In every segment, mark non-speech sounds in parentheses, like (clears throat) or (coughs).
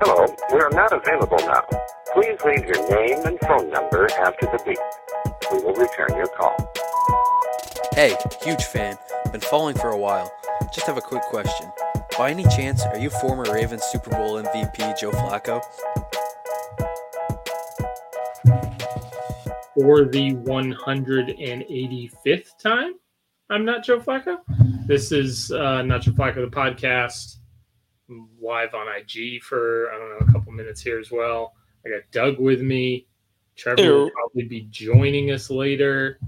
Hello, we are not available now. Please leave your name and phone number after the beep. We will return your call. Hey, huge fan. Been following for a while. Just have a quick question. By any chance, are you former Ravens Super Bowl MVP Joe Flacco? For the 185th time, I'm not Joe Flacco. This is uh, not Joe Flacco, the podcast, live on IG for, I don't know, a couple minutes here as well. I got Doug with me. Trevor will probably be joining us later,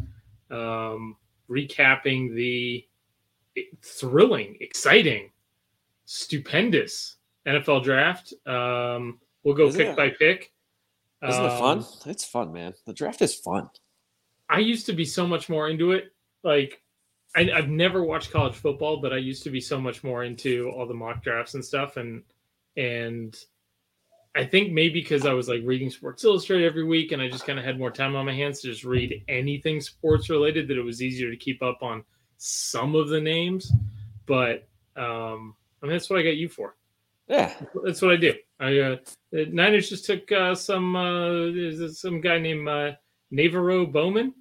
um, recapping the thrilling, exciting, stupendous NFL draft. Um, we'll go Isn't pick it- by pick. Isn't it fun? Um, It's fun, man. The draft is fun. I used to be so much more into it. Like, I, I've never watched college football, but I used to be so much more into all the mock drafts and stuff. And and I think maybe because I was like reading Sports Illustrated every week, and I just kind of had more time on my hands to just read anything sports related, that it was easier to keep up on some of the names. But um, I mean, that's what I got you for. Yeah. That's what I do. I uh, the Niners just took uh, some uh, some guy named uh, NaVorro Bowman.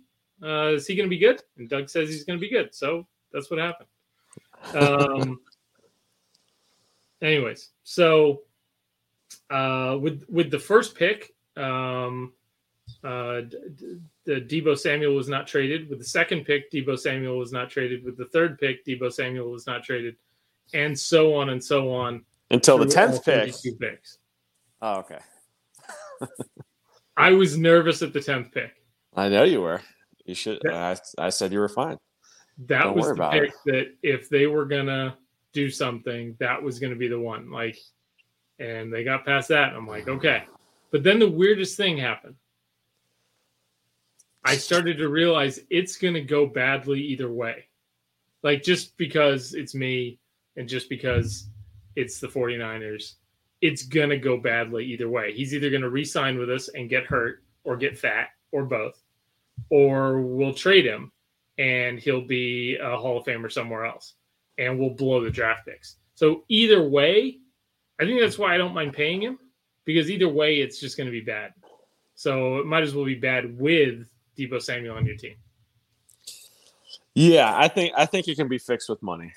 Uh, is he going to be good? And Doug says he's going to be good. So that's what happened. Um, anyways, so uh, with with the first pick, um, uh, D- D- the Deebo Samuel was not traded. With the second pick, Deebo Samuel was not traded. With the third pick, Deebo Samuel was not traded, and so on and so on. Until the tenth pick. 32 picks. Oh, okay. (laughs) I was nervous at the tenth pick. I know you were. You should. I, I said you were fine. That Don't was worry the about pick that if they were gonna do something, that was gonna be the one. Like, and they got past that. I'm like, okay. But then the weirdest thing happened. I started to realize it's gonna go badly either way. Like just because it's me and just because it's the 49ers, it's gonna go badly either way. He's either gonna re-sign with us and get hurt or get fat or both, or we'll trade him and he'll be a Hall of Famer somewhere else, and we'll blow the draft picks. So either way, I think that's why I don't mind paying him because either way, it's just going to be bad. So it might as well be bad with Deebo Samuel on your team. Yeah, I think I think it can be fixed with money.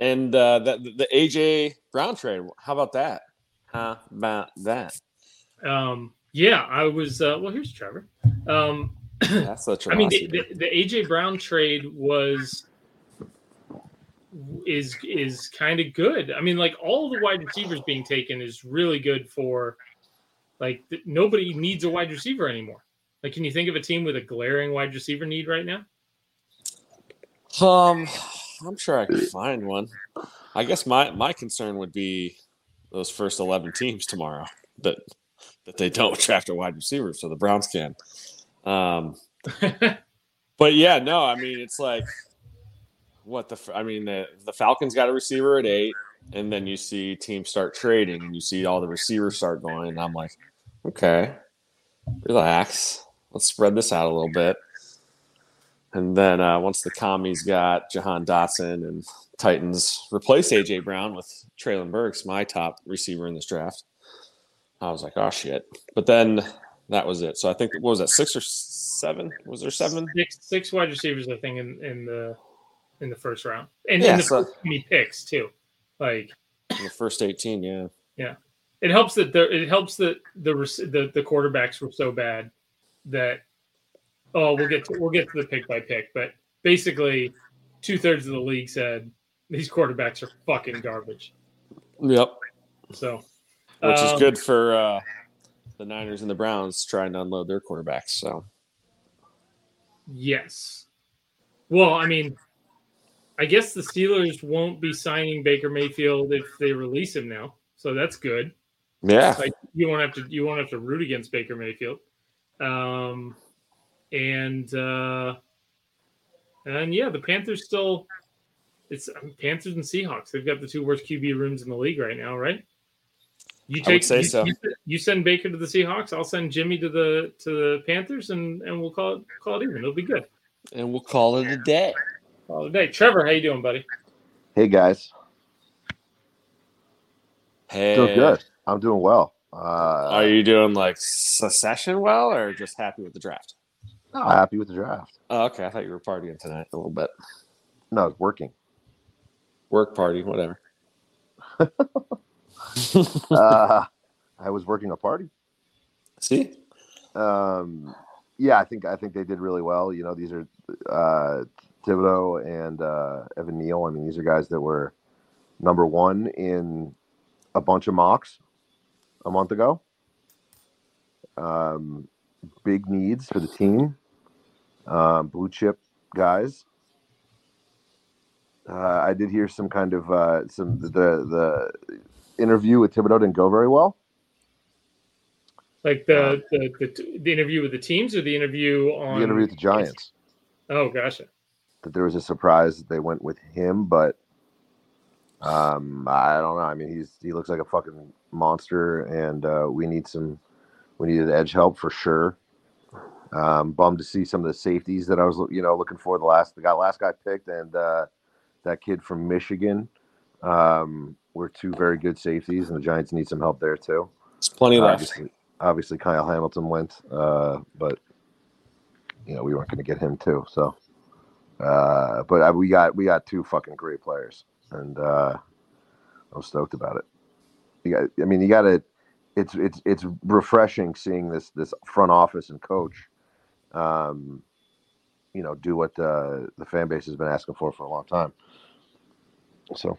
And uh, the the AJ Brown trade. How about that? How about that? Um, yeah, I was. Uh, well, here's Trevor. Um, That's such a I mean, the, the, the AJ Brown trade was is is kind of good. I mean, like all the wide receivers being taken is really good for like nobody needs a wide receiver anymore. Like, can you think of a team with a glaring wide receiver need right now? Um, I'm sure I could find one. I guess my my concern would be those first eleven teams tomorrow that that they don't (laughs) draft a wide receiver, so the Browns can. Um, (laughs) but yeah, no, I mean it's like what the I mean the the Falcons got a receiver at eight, and then you see teams start trading, and you see all the receivers start going, and I'm like, okay, relax, let's spread this out a little bit. And then uh, once the commies got Jahan Dotson and Titans replaced AJ Brown with Treylon Burks, my top receiver in this draft, I was like, oh shit. But then that was it. So I think what was that six or seven? Was there seven? Six six wide receivers, I think, in, in the in the first round, and Yeah, in the so- first many picks too. Like In the first eighteen, yeah. Yeah. It helps that there it helps that the the the quarterbacks were so bad that oh we'll get to we'll get to the pick by pick, but basically two thirds of the league said these quarterbacks are fucking garbage. Yep. So Which is um, good for uh, the Niners and the Browns trying to unload their quarterbacks. So Yes. Well, I mean, I guess the Steelers won't be signing Baker Mayfield if they release him now, so that's good. yeah, like you won't have to you won't have to root against Baker Mayfield. Um and uh and yeah, the Panthers still it's um, Panthers and Seahawks. They've got the two worst QB rooms in the league right now, right? You I would say you, so. You, you send Baker to the Seahawks, I'll send Jimmy to the to the Panthers and and we'll call it call it even. It'll be good. and we'll call it a day. All day. Trevor, how you doing, buddy? Hey guys. Hey, Doing good. I'm doing well. Uh, Are you doing like secession well, or just happy with the draft? no, happy with the draft? Oh, okay. I thought you were partying tonight a little bit. No, it's working. Work party, whatever. (laughs) uh, I was working a party. See, Um, yeah, I think I think they did really well. You know, these are uh, Thibodeaux and uh, Evan Neal. I mean, these are guys that were number one in a bunch of mocks a month ago. Um, big needs for the team. Um, blue chip guys. Uh, I did hear some kind of uh, some the the interview with Thibodeaux didn't go very well. Like the, the the the interview with the teams or the interview on The interview with the Giants. Oh, gotcha. that there was a surprise that they went with him, but um, I don't know. I mean, he's he looks like a fucking monster, and uh, we need some we needed edge help for sure. Um, bummed to see some of the safeties that I was you know looking for the last the guy last guy picked, and uh, that kid from Michigan um, were two very good safeties, and the Giants need some help there too. it's plenty left. Obviously, obviously Kyle Hamilton went, uh, but you know we weren't going to get him too. So, uh, but uh, we got we got two fucking great players, and uh, I'm stoked about it. You got, I mean, you got to. It's it's it's refreshing seeing this this front office and coach, um, you know, do what uh, the fan base has been asking for for a long time. So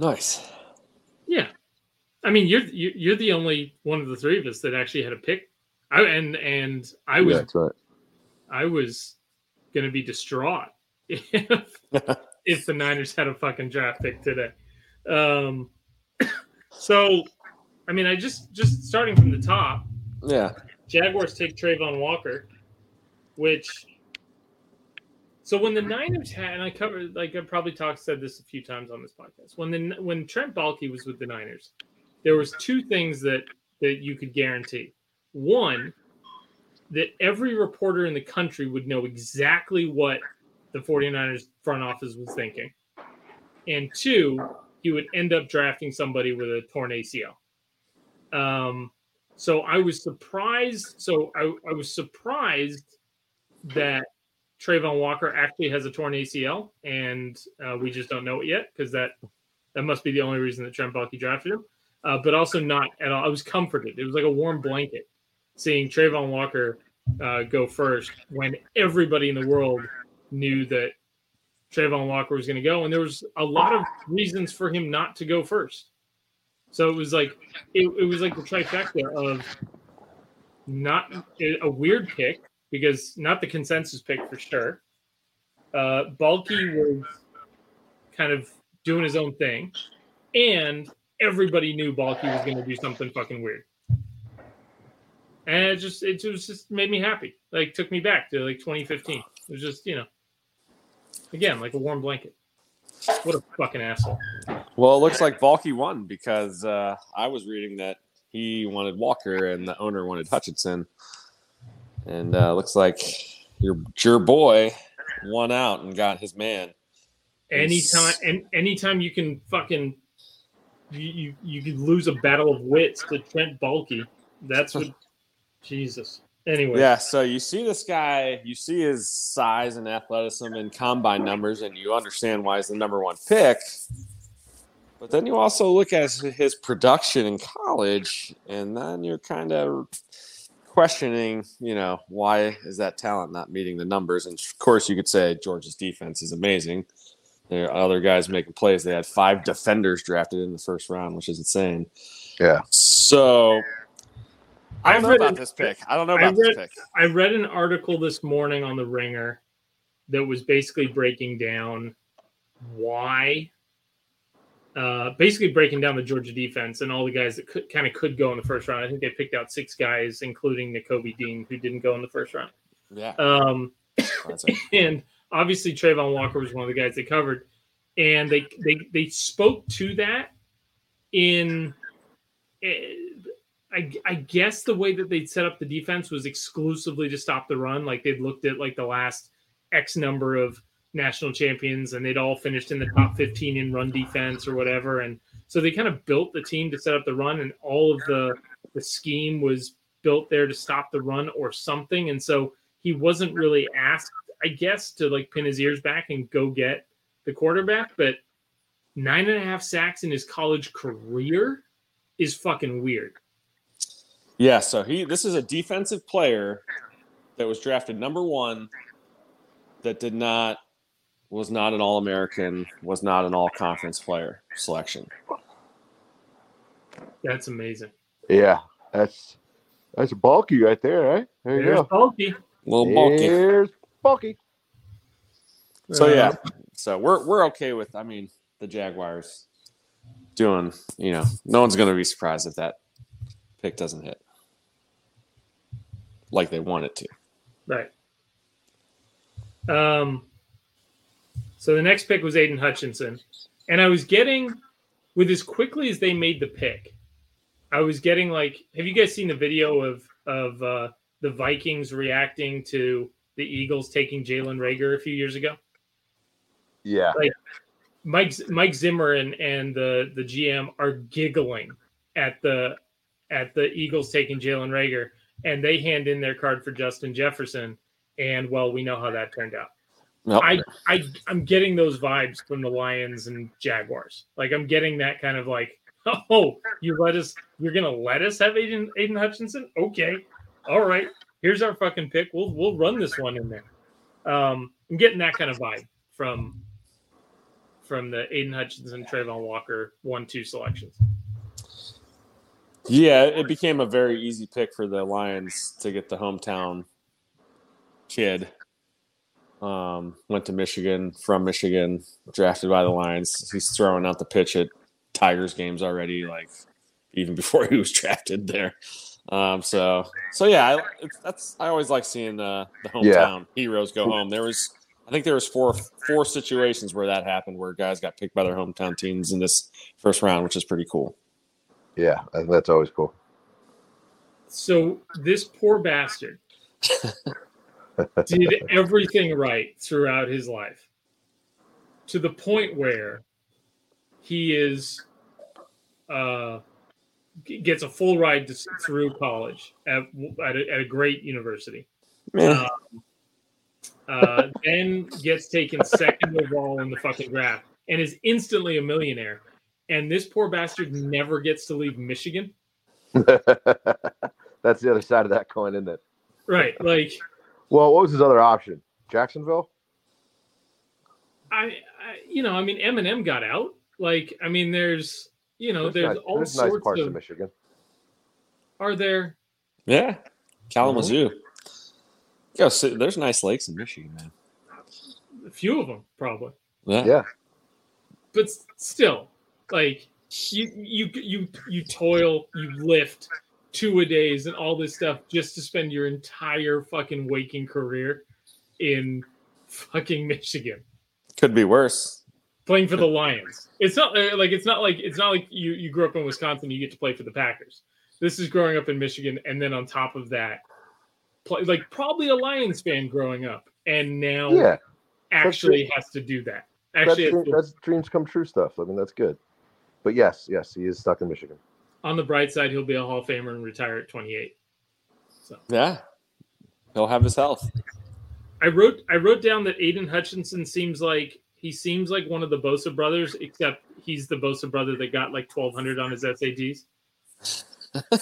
Nice. Yeah, I mean you're you- you're the only one of the three of us that actually had a pick. I and and I was yeah, right. I was gonna be distraught (laughs) if (laughs) if the Niners had a fucking draft pick today. Um, (coughs) so, I mean, I just just starting from the top, Yeah. Jaguars take Travon Walker, which. So when the Niners had, and I covered, like I probably talked said this a few times on this podcast. When the when Trent Baalke was with the Niners, there was two things that that you could guarantee. One, that every reporter in the country would know exactly what the 49ers front office was thinking. And two, he would end up drafting somebody with a torn ACL. Um, so I was surprised. So I, I was surprised that Travon Walker actually has a torn ACL, and uh, we just don't know it yet because that that must be the only reason that Trent Baalke drafted him. Uh, but also not at all. I was comforted. It was like a warm blanket seeing Travon Walker uh, go first when everybody in the world knew that Travon Walker was going to go, and there was a lot of reasons for him not to go first. So it was like it, it was like the trifecta of not a weird pick because not the consensus pick for sure. Uh, Baalke was kind of doing his own thing, and everybody knew Baalke was going to do something fucking weird. and it just it was just made me happy. Like took me back to like 2015. It was just you know, again like a warm blanket. What a fucking asshole. Well, it looks like Baalke won because uh, I was reading that he wanted Walker and the owner wanted Hutchinson, and uh, looks like your your boy won out and got his man. Anytime and anytime you can fucking you you, you could lose a battle of wits to Trent Baalke. That's what (laughs) Jesus. Anyway. Yeah, so you see this guy, you see his size and athleticism and combine numbers, and you understand why he's the number one pick. But then you also look at his, his production in college, and then you're kind of questioning, you know, why is that talent not meeting the numbers? And of course, you could say Georgia's defense is amazing. There are other guys making plays. They had five defenders drafted in the first round, which is insane. Yeah. So I don't I've know about an- this pick. I don't know I about this pick. I read an article this morning on the Ringer that was basically breaking down why, uh, basically breaking down the Georgia defense and all the guys that could kind of could go in the first round. I think they picked out six guys, including Nakobe Dean, who didn't go in the first round. Yeah, Um, (laughs) and obviously Travon Walker was one of the guys they covered, and they they they spoke to that in. eh, I, I guess the way that they'd set up the defense was exclusively to stop the run. Like they'd looked at like the last X number of national champions and they'd all finished in the top 15 in run defense or whatever. And so they kind of built the team to set up the run and all of the, the scheme was built there to stop the run or something. And so he wasn't really asked, I guess, to like pin his ears back and go get the quarterback. But nine and a half sacks in his college career is fucking weird. Yeah, so he this is a defensive player that was drafted number one that did not was not an all American, was not an all conference player selection. That's amazing. Yeah. That's that's Baalke right there, right? There you There's go. Baalke. A little bulky. There's Baalke. So Uh, yeah. So we're we're okay with I mean the Jaguars doing, you know, no one's gonna be surprised if that pick doesn't hit. Like they want it to. Right. Um. So the next pick was Aiden Hutchinson, and I was getting, with as quickly as they made the pick, I was getting like, have you guys seen the video of of uh, the Vikings reacting to the Eagles taking Jalen Reagor a few years ago? Yeah. Mike Mike Zimmer and and the the GM are giggling at the at the Eagles taking Jalen Reagor, and they hand in their card for Justin Jefferson, and well, we know how that turned out. Nope. I I I'm getting those vibes from the Lions and Jaguars. Like I'm getting that kind of like, (laughs) oh, you let us, you're gonna let us have Aiden Aiden Hutchinson? Okay, all right. Here's our fucking pick. We'll we'll run this one in there. Um, I'm getting that kind of vibe from from the Aiden Hutchinson, Travon Walker one two selections. Yeah, it became a very easy pick for the Lions to get the hometown kid. Um, went to Michigan from Michigan, drafted by the Lions. He's throwing out the pitch at Tigers games already, like even (laughs) before he was drafted there. Um, so, so yeah, I, it's, that's I always like seeing uh, the hometown heroes go home. There was, I think there was four four situations where that happened, where guys got picked by their hometown teams in this first round, which is pretty cool. Yeah. That's always cool. So this poor bastard (laughs) did (laughs) everything right throughout his life to the point where he is uh gets a full ride to, through college at, at, a, at a great university. Man, uh, then gets taken second overall in the fucking draft and is instantly a millionaire. And this poor bastard never gets to leave michigan. (laughs) That's the other side of that coin, isn't it? right. Like Well, what was his other option? Jacksonville? I, I you know, I mean, Eminem got out. Like, I mean, there's, you know, there's, nice, all there's sorts nice parts of, of. Michigan. Are there? yeah, Kalamazoo. Mm-hmm. Go sit, there's nice lakes in Michigan, man. A few of them, probably, Yeah. Yeah. but still, like, you you you you toil, you lift, two a days and all this stuff just to spend your entire fucking waking career in fucking Michigan Could be worse. playing for the Lions. It's not uh, like it's not like it's not like you you grew up in Wisconsin, you get to play for the Packers. This is growing up in Michigan, and then on top of that, play, like probably a Lions fan growing up, and now Yeah, actually has to do that. that's, Actually, dream- that's dreams come true stuff. I mean, that's good. But yes, yes, he is stuck in Michigan. On the bright side, he'll be a Hall of Famer and retire at 28. So Yeah. He'll have his health. I wrote I wrote down that Aiden Hutchinson seems like he seems like one of the Bosa brothers, except he's the Bosa brother that got like 1200 on his SATs. (laughs)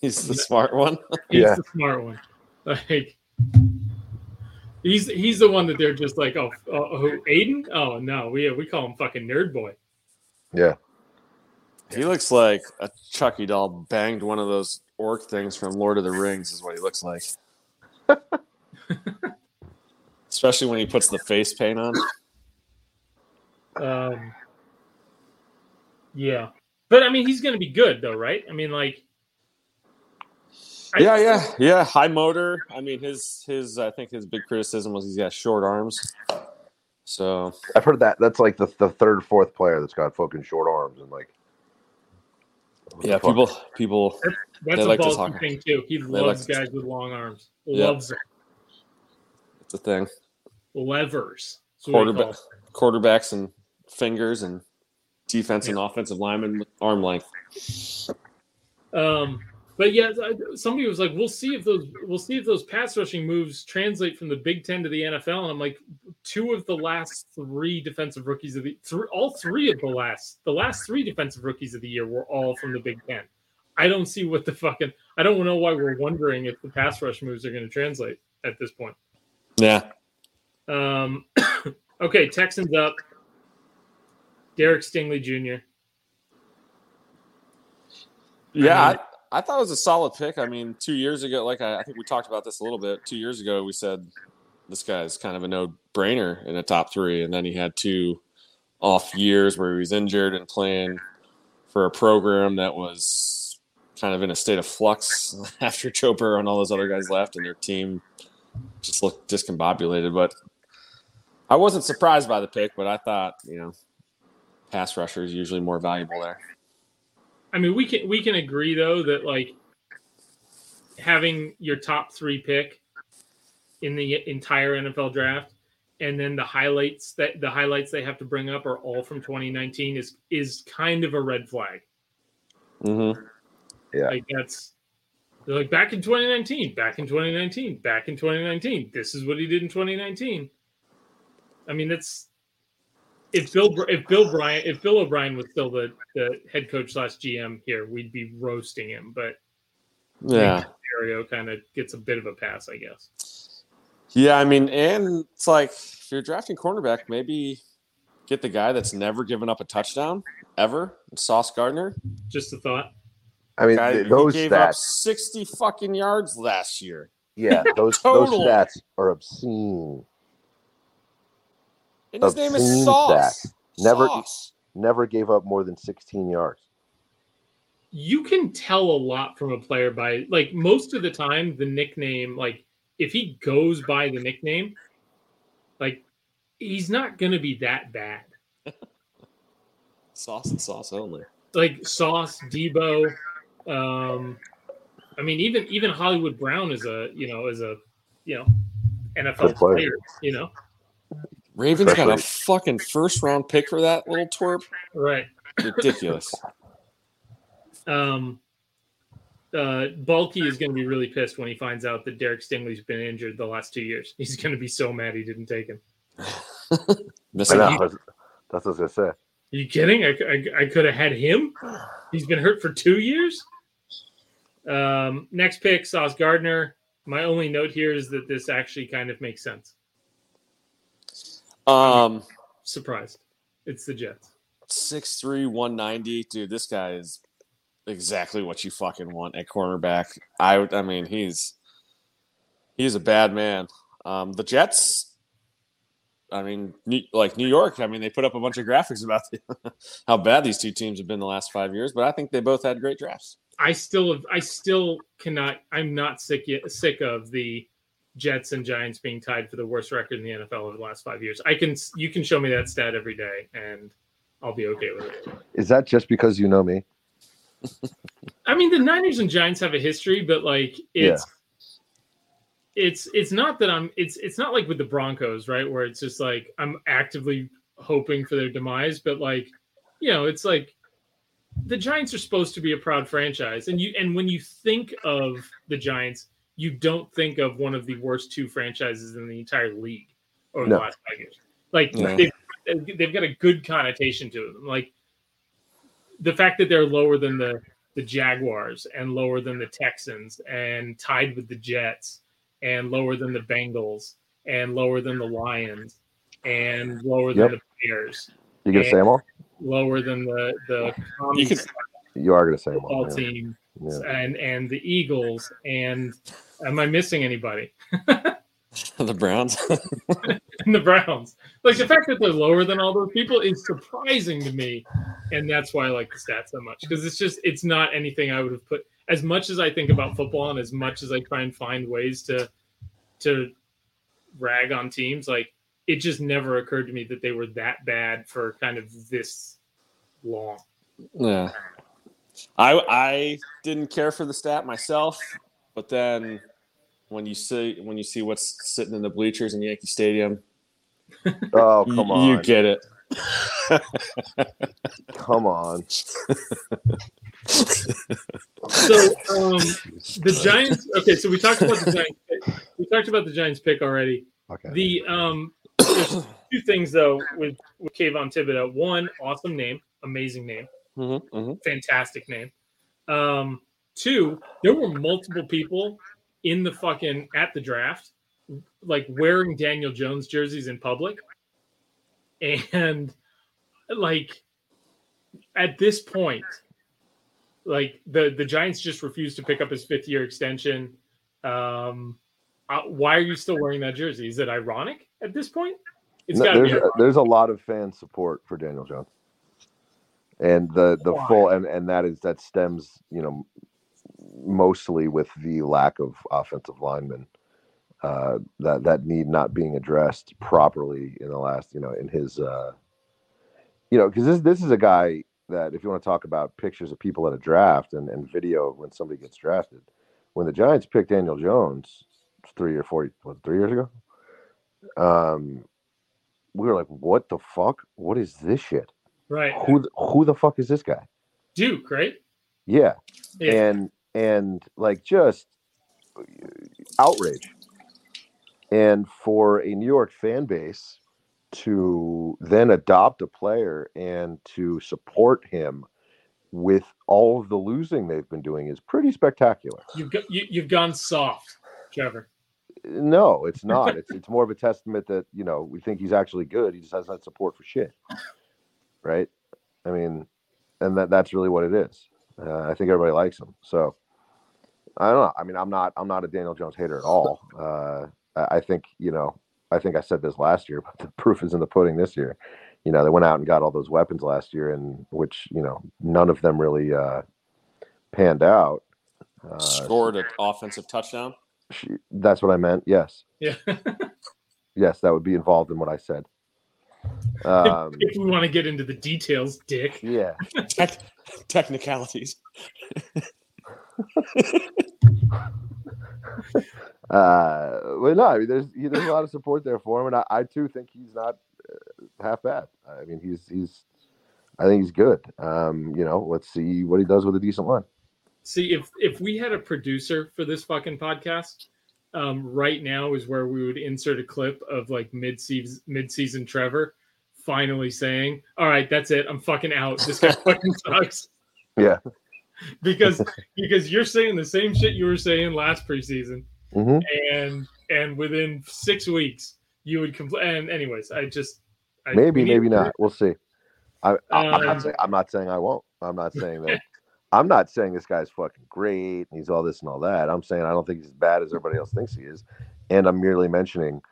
He's the smart one. (laughs) He's Yeah. the smart one. Like he's he's the one that they're just like, oh, oh Aiden? Oh no, we we call him fucking nerd boy. Yeah, He looks like a Chucky doll banged one of those orc things from Lord of the Rings, is what he looks like. (laughs) Especially when he puts the face paint on. Um, yeah, but I mean, he's going to be good though, right? I mean, like, I- Yeah, yeah, yeah. High motor. I mean, his his I think his big criticism was he's got short arms. So I've heard that. That's like the, the third, fourth player that's got fucking short arms and like. Yeah, Fuck. people people That's They a like to thing too. He like loves to- guys with long arms. Yeah. Loves it. it's a thing. levers. That's Quarterback quarterbacks and fingers and defense and offensive linemen with arm length. Um, but yeah, somebody was like, "We'll see if those we'll see if those pass rushing moves translate from the Big Ten to the NFL." And I'm like, two of the last three defensive rookies of the three, all three of the last the last three defensive rookies of the year were all from the Big Ten. I don't see what the fucking I don't know why we're wondering if the pass rush moves are going to translate at this point. Yeah. Um, (coughs) okay, Texans up. Derek Stingley Jr. Yeah, I mean- I, thought it was a solid pick. I mean, two years ago, like I, I think we talked about this a little bit. Two years ago, we said this guy's kind of a no-brainer in the top three, and then he had two off years where he was injured and playing for a program that was kind of in a state of flux (laughs) after Burrow and all those other guys left, and their team just looked discombobulated. But I wasn't surprised by the pick, but I thought, you know, pass rusher is usually more valuable there. I mean, we can we can agree though that like having your top three pick in the entire NFL draft, and then the highlights that the highlights they have to bring up are all from 2019 is is kind of a red flag. Mm-hmm. Like that's they're like back in 2019, back in 2019, back in 2019. This is what he did in 2019. I mean, that's if Bill Br- if Bill Bryant if Bill O'Brien was still the the head coach slash GM here, we'd be roasting him. But Yeah. Mario kind of gets a bit of a pass, I guess. Yeah, I mean, and it's like if you're drafting cornerback, maybe get the guy that's never given up a touchdown ever, Sauce Gardner. Just a thought. I mean, Guy, th- he those gave up 60 fucking yards last year. Yeah, (laughs) those those stats are obscene. And his name is Obscene Sauce. stats. Never- Sauce. Never gave up more than 16 yards. You can tell a lot from a player by like most of the time the nickname, like if he goes by the nickname, like he's not gonna be that bad. Sauce and sauce only. Like Sauce, Deebo, um, I mean even even Hollywood Brown is a you know is a you know NFL player. player, you know Ravens got a fucking first round pick for that little twerp. right. Ridiculous. Um, uh, Baalke is going to be really pissed when he finds out that Derek Stingley's been injured the last two years. He's going to be so mad he didn't take him. (laughs) Missing out. That's, that's what I was gonna say. Are you kidding? I, I, I could have had him. He's been hurt for two years. Um, next pick, Sauce Gardner. My only note here is that this actually kind of makes sense. Um, Surprised. It's the Jets. 6'3", 190. Dude, this guy is exactly what you fucking want at cornerback. I would- I mean, he's he's a bad man. Um, the Jets, I mean, like New York, I mean, they put up a bunch of graphics about the, (laughs) how bad these two teams have been the last five years, but I think they both had great drafts. I still have, I still cannot I'm not sick yet, sick of the Jets and Giants being tied for the worst record in the NFL over the last five years. I can you can show me that stat every day and I'll be okay with it. Is that just because you know me? I mean, the Niners and Giants have a history, but like it's it's it's not that I'm it's it's not like with the Broncos, right? Where it's just like I'm actively hoping for their demise, but like you know, it's like the Giants are supposed to be a proud franchise, and you and when you think of the Giants, you don't think of one of the worst two franchises in the entire league over No. the last five years. Like No. they've, they've got a good connotation to them. Like the fact that they're lower than the the Jaguars and lower than the Texans and tied with the Jets and lower than the Bengals and lower than the Lions and lower than the Bears, You gonna say them all? lower than the the You Commies could- You are gonna say them all. football yeah. team Yeah. and and the Eagles and am I missing anybody? (laughs) the Browns. and the Browns. Like the fact that they're lower than all those people is surprising to me, and that's why I like the stats so much because it's just it's not anything I would have put. As much as I think about football and as much as I try and find ways to to rag on teams, like it just never occurred to me that they were that bad for kind of this long. yeah. I I didn't care for the stat myself, but then when you see when you see what's sitting in the bleachers in Yankee Stadium, (laughs) Oh you- come you on, get it. come on. So um, the Giants. Okay, so we talked about the Giants. Pick. We talked about the Giants pick already. Okay. The um, there's two things though with with Kayvon Thibodeaux. One, awesome name, amazing name, Mhm, mhm. fantastic name. Um, two, there were multiple people in the fucking at the draft, like wearing Daniel Jones jerseys in public, and like at this point, like the the Giants just refused to pick up his fifth year extension. Um, uh, why are you still wearing that jersey? Is it ironic at this point? It's No, there's, ironic. there's a lot of fan support for Daniel Jones, and the the full and and that is that stems you know mostly with the lack of offensive linemen uh, that that need not being addressed properly in the last you know in his uh, you know because this this is a guy that if you want to talk about pictures of people at a draft and, and video of when somebody gets drafted when the Giants picked Daniel Jones three or four what three years ago um we were like, "What the fuck? What is this shit? Right, Who who the fuck is this guy?" Duke, right? Yeah, Yeah. and and like just outrage, and for a New York fan base to then adopt a player and to support him with all of the losing they've been doing is pretty spectacular. You've got, you, you've gone soft, Trevor. No, it's not. it's it's more of a testament that you know we think he's actually good. He just has that support for shit, right? I mean, and that that's really what it is. Uh, I think everybody likes him. So I don't know. I mean, I'm not I'm not a Daniel Jones hater at all. Uh, I, I think you know I think I said this last year, (laughs) but the proof is in the pudding this year. You know, they went out and got all those weapons last year, and which you know none of them really uh, panned out. Uh, Scored an offensive touchdown. she, that's what I meant. Yes. Yeah. (laughs) Yes, that would be involved in what I said. Um, if we want to get into the details, Dick. yeah, Tech, technicalities. uh, well, no, I mean, there's there's a lot of support there for him, and I, I too think he's not uh, half bad. I mean, he's he's, I think he's good. Um, you know, let's see what he does with a decent line. See, if if we had a producer for this fucking podcast, um, right now is where we would insert a clip of like mid season mid season Trevor finally saying, "All right, that's it. I'm fucking out. This guy fucking (laughs) sucks." Yeah. (laughs) because because you're saying the same shit you were saying last preseason, hmm and and within six weeks you would complain. And anyways, I just I, Maybe, maybe not. We'll see. I, I, I'm Um, not saying I'm not saying I won't. I'm not (laughs) saying that. I'm not saying this guy's fucking great and he's all this and all that. I'm saying I don't think he's as bad as everybody else thinks he is, and I'm merely mentioning,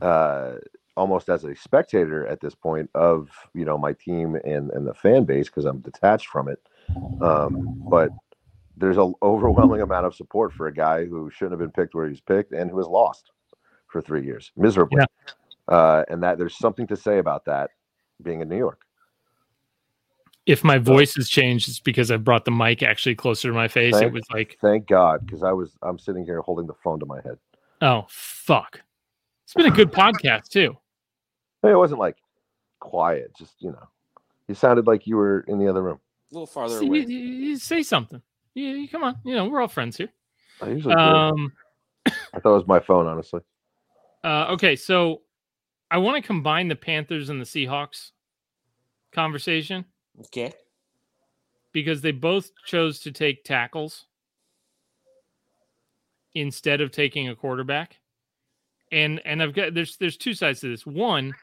uh, almost as a spectator at this point of you know my team and and the fan base because I'm detached from it. Um, but there's an overwhelming amount of support for a guy who shouldn't have been picked where he's picked and who has lost for three years miserably. Uh, and that there's something to say about that being in New York. If my voice has changed, it's because I brought the mic actually closer to my face. Thank- it was like, Thank God, because I was I'm sitting here holding the phone to my head. oh fuck. It's been a good podcast too. Hey, it wasn't like quiet, just you know, you sounded like you were in the other room. A little farther See, away. you, you- you say something. You, you- come on. You know, we're all friends here. I usually do. Um, I thought it was my phone, honestly. uh, okay, so I want to combine the Panthers and the Seahawks conversation Okay. because they both chose to take tackles instead of taking a quarterback. And and I've got there's there's two sides to this. One,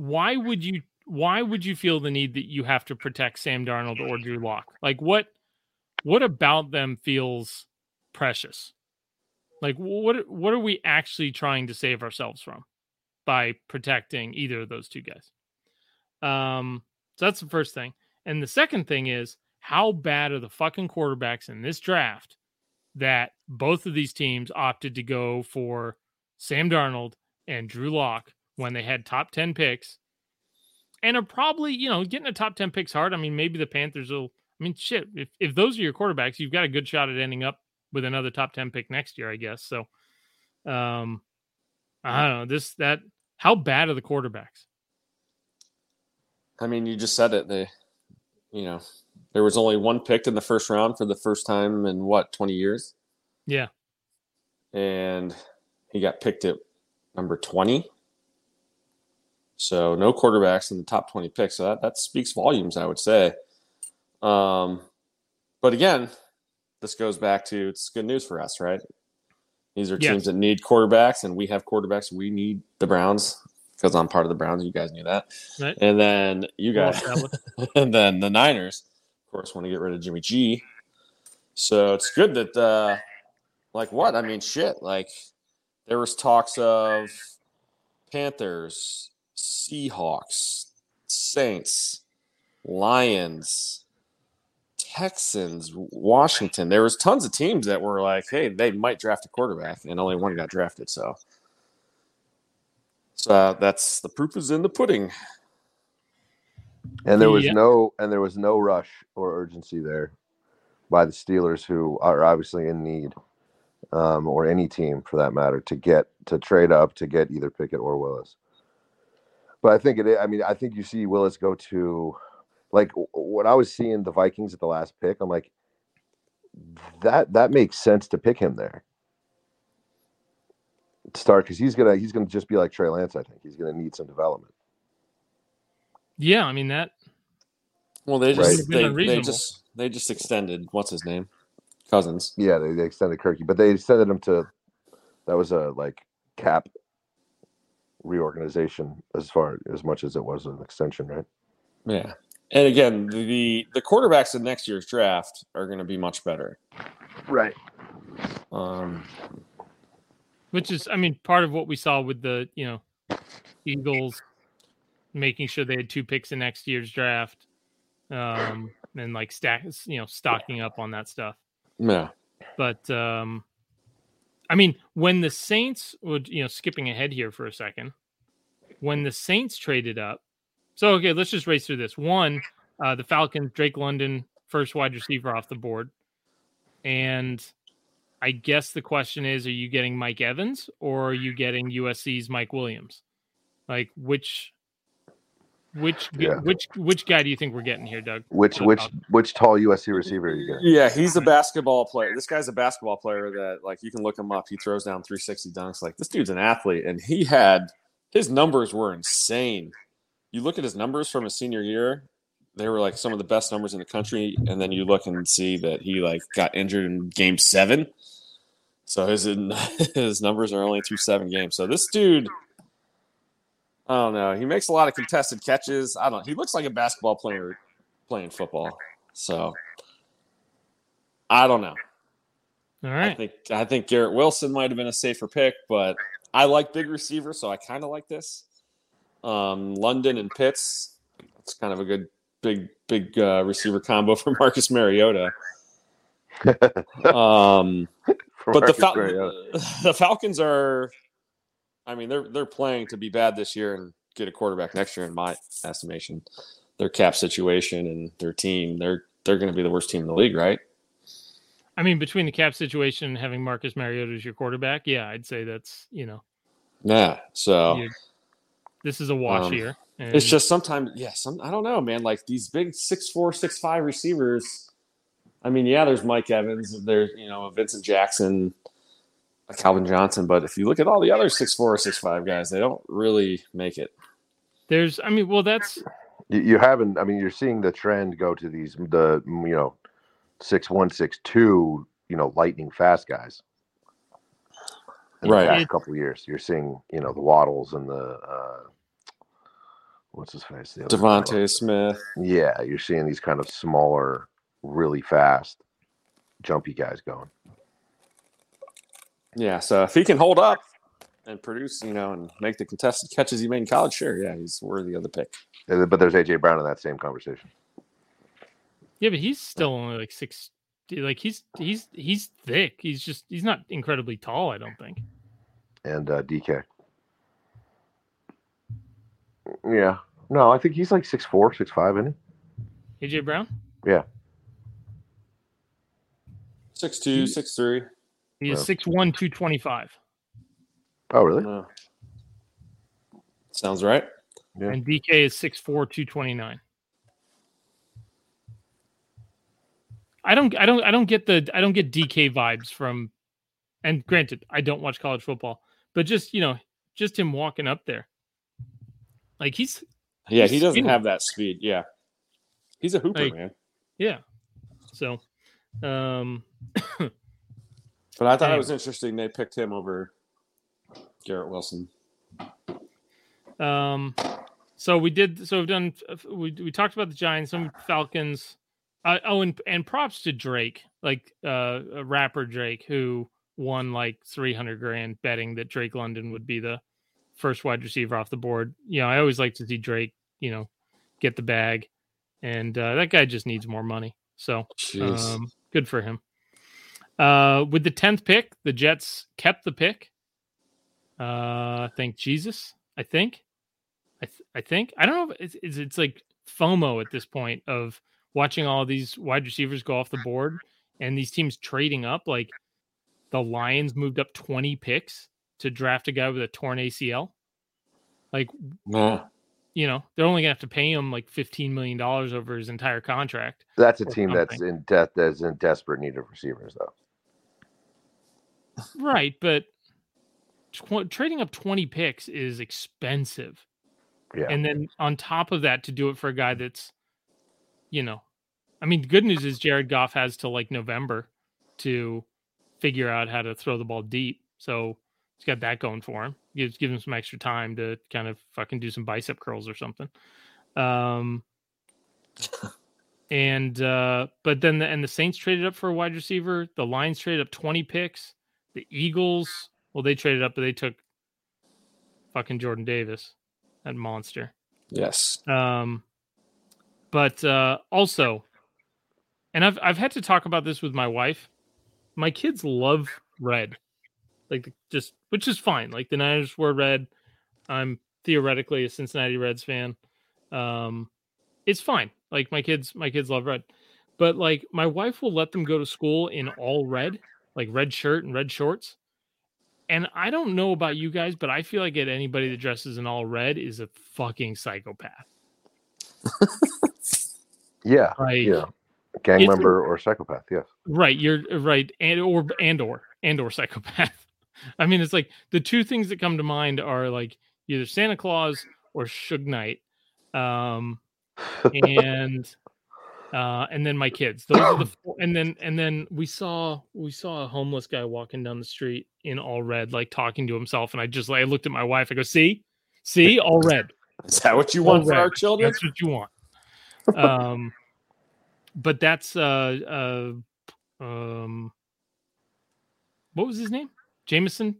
why would you why would you feel the need that you have to protect Sam Darnold or Drew Lock? Like what what about them feels precious? Like what what are we actually trying to save ourselves from by protecting either of those two guys? Um so that's the first thing. And the second thing is how bad are the fucking quarterbacks in this draft that both of these teams opted to go for Sam Darnold and Drew Lock when they had top 10 picks and are probably, you know, getting a top 10 picks hard. I mean, maybe the Panthers will, I mean, shit, if, if those are your quarterbacks, you've got a good shot at ending up with another top 10 pick next year, I guess. So, um, I don't know this, that, how bad are the quarterbacks? I mean, you just said it. They, you know, there was only one picked in the first round for the first time in what, 20 years? Yeah. And he got picked at number 20. So no quarterbacks in the top 20 picks. So that, that speaks volumes, I would say. Um, but again, this goes back to it's good news for us, right? These are Yes. teams that need quarterbacks, and we have quarterbacks. We need the Browns because I'm part of the Browns. You guys knew that. Right. And then you guys, (laughs) and then the Niners, of course, want to get rid of Jimmy G. So it's good that, uh, like, what? I mean, shit. Like, there was talks of Panthers, Seahawks, Saints, Lions, Texans, Washington. There was tons of teams that were like, hey, they might draft a quarterback, and only one got drafted. So, so uh, that's the proof is in the pudding. And there was Yeah. no and there was no rush or urgency there by the Steelers, who are obviously in need, um, or any team for that matter, to get to trade up to get either Pickett or Willis. But I think it. I mean, I think you see Willis go to, like, when I was seeing the Vikings at the last pick, I'm like, that that makes sense to pick him there. Start because he's gonna he's gonna just be like Trey Lance. I think he's gonna need some development. Yeah. I mean, that, Well, they just Would've they, they just they just extended what's his name, Cousins. Yeah, they, they extended Kirky, but they extended him to that was a like cap reorganization as far as much as it was an extension, right? Yeah. And again, the the quarterbacks in next year's draft are going to be much better. Right. Um, which is, I mean, part of what we saw with the, you know, Eagles making sure they had two picks in next year's draft, um, and like stack, you know, stocking up on that stuff. yeah. But um, I mean, when the Saints would, you know, skipping ahead here for a second, when the Saints traded up, so okay, let's just race through this. One, uh, the Falcons, Drake London, first wide receiver off the board, and I guess the question is: Are you getting Mike Evans or are you getting USC's Mike Williams? Like which, which, Yeah. which, which guy do you think we're getting here, Doug? Which For which Falcons? which tall USC receiver are you getting? Yeah, he's a basketball player. This guy's a basketball player that like you can look him up. He throws down 360 dunks. Like this dude's an athlete and he had his numbers were insane. You look at his numbers from his senior year, they were like some of the best numbers in the country and then you look and see that he like got injured in game 7. So his (laughs) his numbers are only through 7 games. So this dude I don't know. He makes a lot of contested catches. I don't. He looks like a basketball player playing football. So I don't know. All I think I think Garrett Wilson might have been a safer pick, but I like big receivers, so I kind of like this. Um, London and Pitts. It's kind of a good big big uh, receiver combo for (laughs) Marcus Mariota. (laughs) Um, For but the, Fal- Mariota. (laughs) the Falcons are, I mean, they're they're playing to be bad this year and get a quarterback next year. In my estimation, their cap situation and their team, they're they're going to be the worst team in the league, right? I mean, between the cap situation and having Marcus Mariota as your quarterback, yeah, I'd say that's you know Yeah. So this is a wash Um, here. it's just sometimes, yeah. Some I don't know, man. Like these big six four, six five receivers. I mean, yeah, there's Mike Evans, there's you know Vincent Jackson, Calvin Johnson, but if you look at all the other six four or six five guys, they don't really make it. there's. I mean, well, that's You, you haven't. I mean, you're seeing the trend go to these the you know six one six two you know lightning fast guys. In Right. The past It- couple of years, you're seeing you know the Waddles and the uh, what's his face, the other guy. DeVonta Smith. Yeah, you're seeing these kind of smaller, really fast, jumpy guys going. Yeah, so if he can hold up and produce, you know, and make the contested catches he made in college, sure, yeah, he's worthy of the pick. But there's AJ Brown in that same conversation. yeah, but he's still only like six. Like he's he's he's thick. He's just he's not incredibly tall. I don't think. and uh, DK. Yeah, no, I think he's like six four, six five, isn't he? AJ Brown. Six two, six three. He is six one, two twenty five. Oh, really? No. Sounds right. Yeah. and DK is six four, two twenty nine. I don't, I don't, I don't get the, I don't get DK vibes from. And granted, I don't watch college football, but just you know, just him walking up there, like he's Yeah, He's he doesn't speedy. have that speed. Yeah. He's a hooper, Like- man. yeah. So, um, (coughs) But I thought it was interesting they picked him over Garrett Wilson. Um, so we did. So we've done. We we talked about the Giants, some Falcons. Uh, oh, and and props to Drake, like uh, a rapper Drake, who won like three hundred grand betting that Drake London would be the first wide receiver off the board. You know, I always like to see Drake, you know, get the bag, and uh, that guy just needs more money. So um, good for him. Uh, with the tenth pick, the Jets kept the pick. Uh, thank Jesus. I think. I th- I think I don't know. If it's, it's it's like FOMO at this point of watching all these wide receivers go off the board and these teams trading up. Like the Lions moved up twenty picks to draft a guy with a torn ACL. Like Yeah. you know they're only gonna have to pay him like fifteen million dollars over his entire contract. That's a team that's in death that's in desperate need of receivers, though. Right, but tw- trading up 20 picks is expensive. Yeah. And then on top of that, to do it for a guy that's, you know, I mean, the good news is Jared Goff has till like November to figure out how to throw the ball deep. So he's got that going for him. Gives give him some extra time to kind of fucking do some bicep curls or something. Um, (laughs) and uh, but then the, and the Saints traded up for a wide receiver. The Lions traded up 20 picks. The Eagles, well, they traded up, but they took fucking Jordan Davis, that monster. Yes. Um, but uh, also, and I've I've had to talk about this with my wife. My kids love red, like just which is fine. Like the Niners were red. I'm theoretically a Cincinnati Reds fan. Um, it's fine. Like my kids, my kids love red, but like my wife will let them go to school in all red, like red shirt and red shorts. And I don't know about you guys, but I feel like it, anybody that dresses in all red is a fucking psychopath. (laughs) Yeah. Like, Yeah. Gang member or psychopath. Yes. right, you're uh, right, and or and or and or psychopath. (laughs) I mean, it's like the two things that come to mind are like either Santa Claus or Suge Knight, um, (laughs) and uh, and then my kids. Those are the (coughs) four, and then and then we saw we saw a homeless guy walking down the street in all red, like talking to himself, and I just like I looked at my wife. I go, see, see, all red. Is that what you All want for red. our children? That's what you want. Um, but that's uh, uh, um, what was his name? Jameson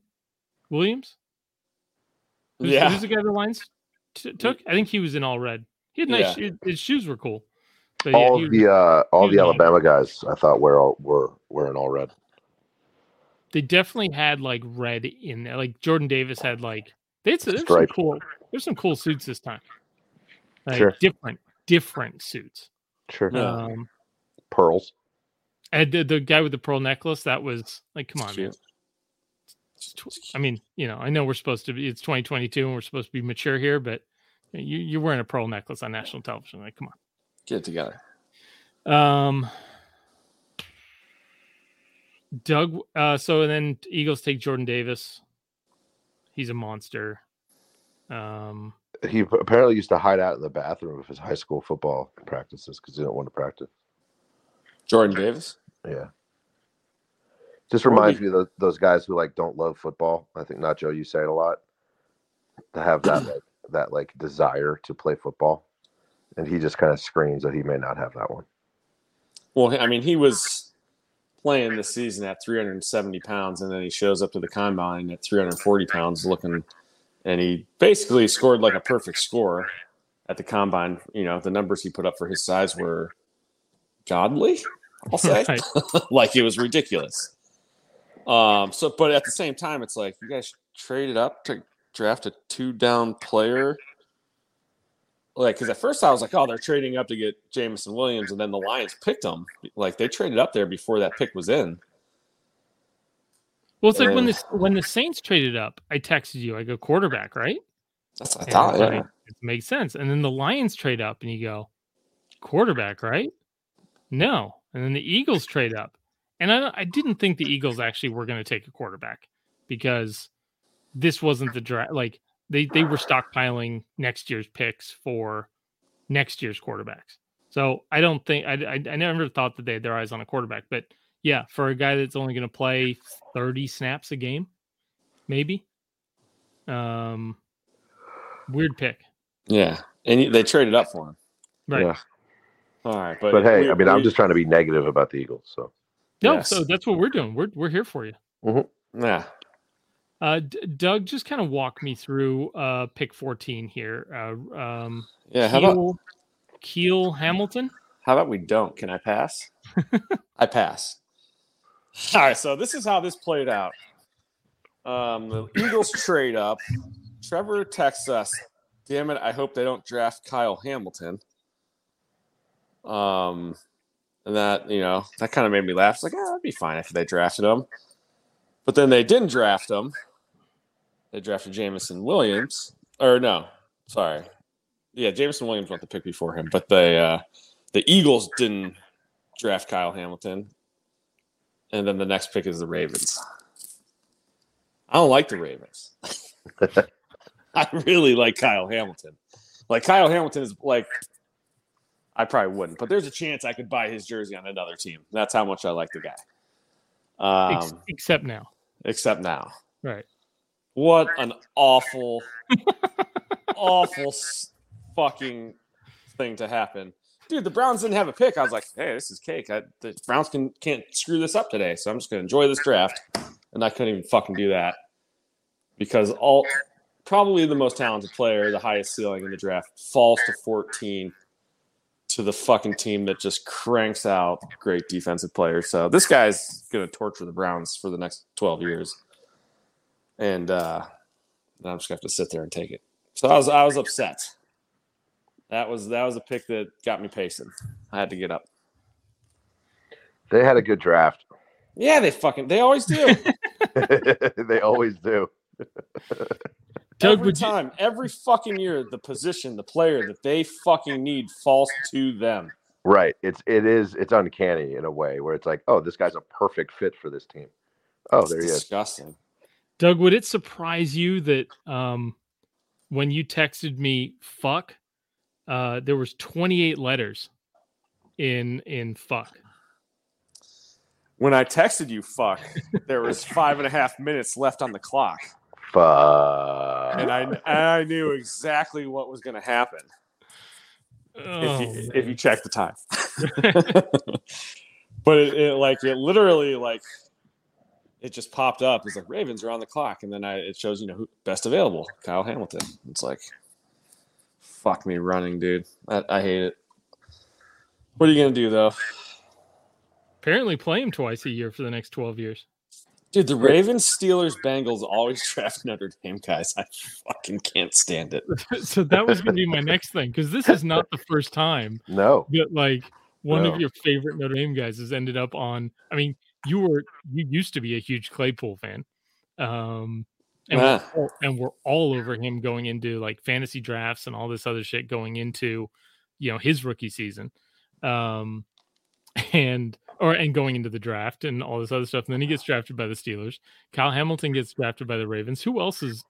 Williams. Who's, Yeah. who's the guy the lines t- took? I think he was in all red. He had nice. Yeah. shoe- His shoes were cool. But yeah, all the uh, all the was Alabama guys, I thought were all, were were in all red. they definitely had like red in there. Like Jordan Davis had like they had, there's some cool there's some cool suits this time. Like Sure. different different suits. Sure, Um pearls. and the, the guy with the pearl necklace that was like come on man. Cute. It's tw- I mean, you know, I know we're supposed to be it's 2022 and we're supposed to be mature here, but you you're wearing a pearl necklace on national television. Like, come Get it together. Um Doug uh so then Eagles take Jordan Davis. He's a monster. Um He apparently used to hide out in the bathroom of his high school football practices because he didn't want to practice. Jordan Davis. Yeah. Just Or reminds me of those, those guys who like don't love football. I think Nacho, you say it a lot. To have that (clears throat) like that like desire to play football. And he just kind of screams that he may not have that one. Well, I mean, he was playing this season at 370 pounds, and then he shows up to the combine at 340 pounds, looking, and he basically scored like a perfect score at the combine. You know, the numbers he put up for his size were godly. I'll say, (laughs) Right. (laughs) like it was ridiculous. Um. So, but at the same time, it's like you guys traded up to draft a two down player. Like, because at first I was like, oh, they're trading up to get Jameson Williams, and then the Lions picked him. Like, they traded up there before that pick was in. well, it's like when And- this when the Saints traded up, I texted you. I go quarterback, right? That's what I thought. Yeah. like, it makes sense. And then the Lions trade up, and you go quarterback, right? No. And then the Eagles trade up, and I I didn't think the Eagles actually were going to take a quarterback because this wasn't the draft. Like they they were stockpiling next year's picks for next year's quarterbacks. So I don't think I I, I never thought that they had their eyes on a quarterback, but yeah, for a guy that's only going to play thirty snaps a game, maybe. Um, weird pick, Yeah. And they traded up for him. right? Yeah. All right. But, But hey, we- I mean, I'm just trying to be negative about the Eagles. So No, Yes. so that's what we're doing. We're we're here for you. Yeah. Uh, D- Doug, just kind of walk me through uh pick 14 here. Uh, um, Yeah. How about, Keel, Keel Hamilton. how about we don't? Can I pass? (laughs) I pass. All right. So this is how this played out. Um, the Eagles trade up. Trevor texts us, damn it, I hope they don't draft Kyle Hamilton. Um, and that, you know, that kind of made me laugh. It's like, oh, that'd be fine if they drafted him. But then they didn't draft him. They drafted Jameson Williams. Or no, sorry. Yeah, Jameson Williams went the pick before him, but they uh the Eagles didn't draft Kyle Hamilton. And then the next pick is the Ravens. I don't like the Ravens. (laughs) I really like Kyle Hamilton. Like Kyle Hamilton is like I probably wouldn't, but there's a chance I could buy his jersey on another team. That's how much I like the guy. Um, except now, except now. right? What an awful, awful fucking thing to happen. Dude, the Browns didn't have a pick. I was like, hey, this is cake. I, the Browns can, can't screw this up today. So I'm just going to enjoy this draft. And I couldn't even fucking do that because all probably the most talented player, the highest ceiling in the draft, falls to 14 to the fucking team that just cranks out great defensive players. So this guy's going to torture the Browns for the next 12 years and uh, I'm just gonna have to sit there and take it. So I was I was upset. That was that was a pick that got me pacing. I had to get up. they had a good draft. Yeah, they fucking they always do. (laughs) (laughs) they always do. Doug, every would you- time, every fucking year, the position, the player that they fucking need falls to them. Right. It's it is it's uncanny in a way where it's like, oh, this guy's a perfect fit for this team. Oh, It's there he is. disgusting. Doug, would it surprise you that um, when you texted me "fuck," uh, there was 28 letters in in "fuck"? When I texted you, fuck, there was five and a half minutes left on the clock, Fuck. and I and I knew exactly what was going to happen. if Oh, you if you check the time. (laughs) but it, it like it literally like it just popped up. It's like Ravens are on the clock, and then I, it shows you know who best available, Kyle Hamilton. It's like, fuck me running, dude. I, I hate it. What are you gonna do though, Apparently, play him twice a year for the next twelve years. dude? The Ravens, Steelers, Bengals always (laughs) draft Notre Dame guys. I fucking can't stand it. (laughs) so that was going to be my next thing because this is not the first time No. that like one No. of your favorite Notre Dame guys has ended up on. I mean, you were you used to be a huge Claypool fan, um, and Ah. we're all, and we're all over him going into like fantasy drafts and all this other shit going into you know his rookie season, um, (laughs) and or and going into the draft and all this other stuff. And then he gets drafted by the Steelers. Kyle Hamilton gets drafted by the Ravens. Who else is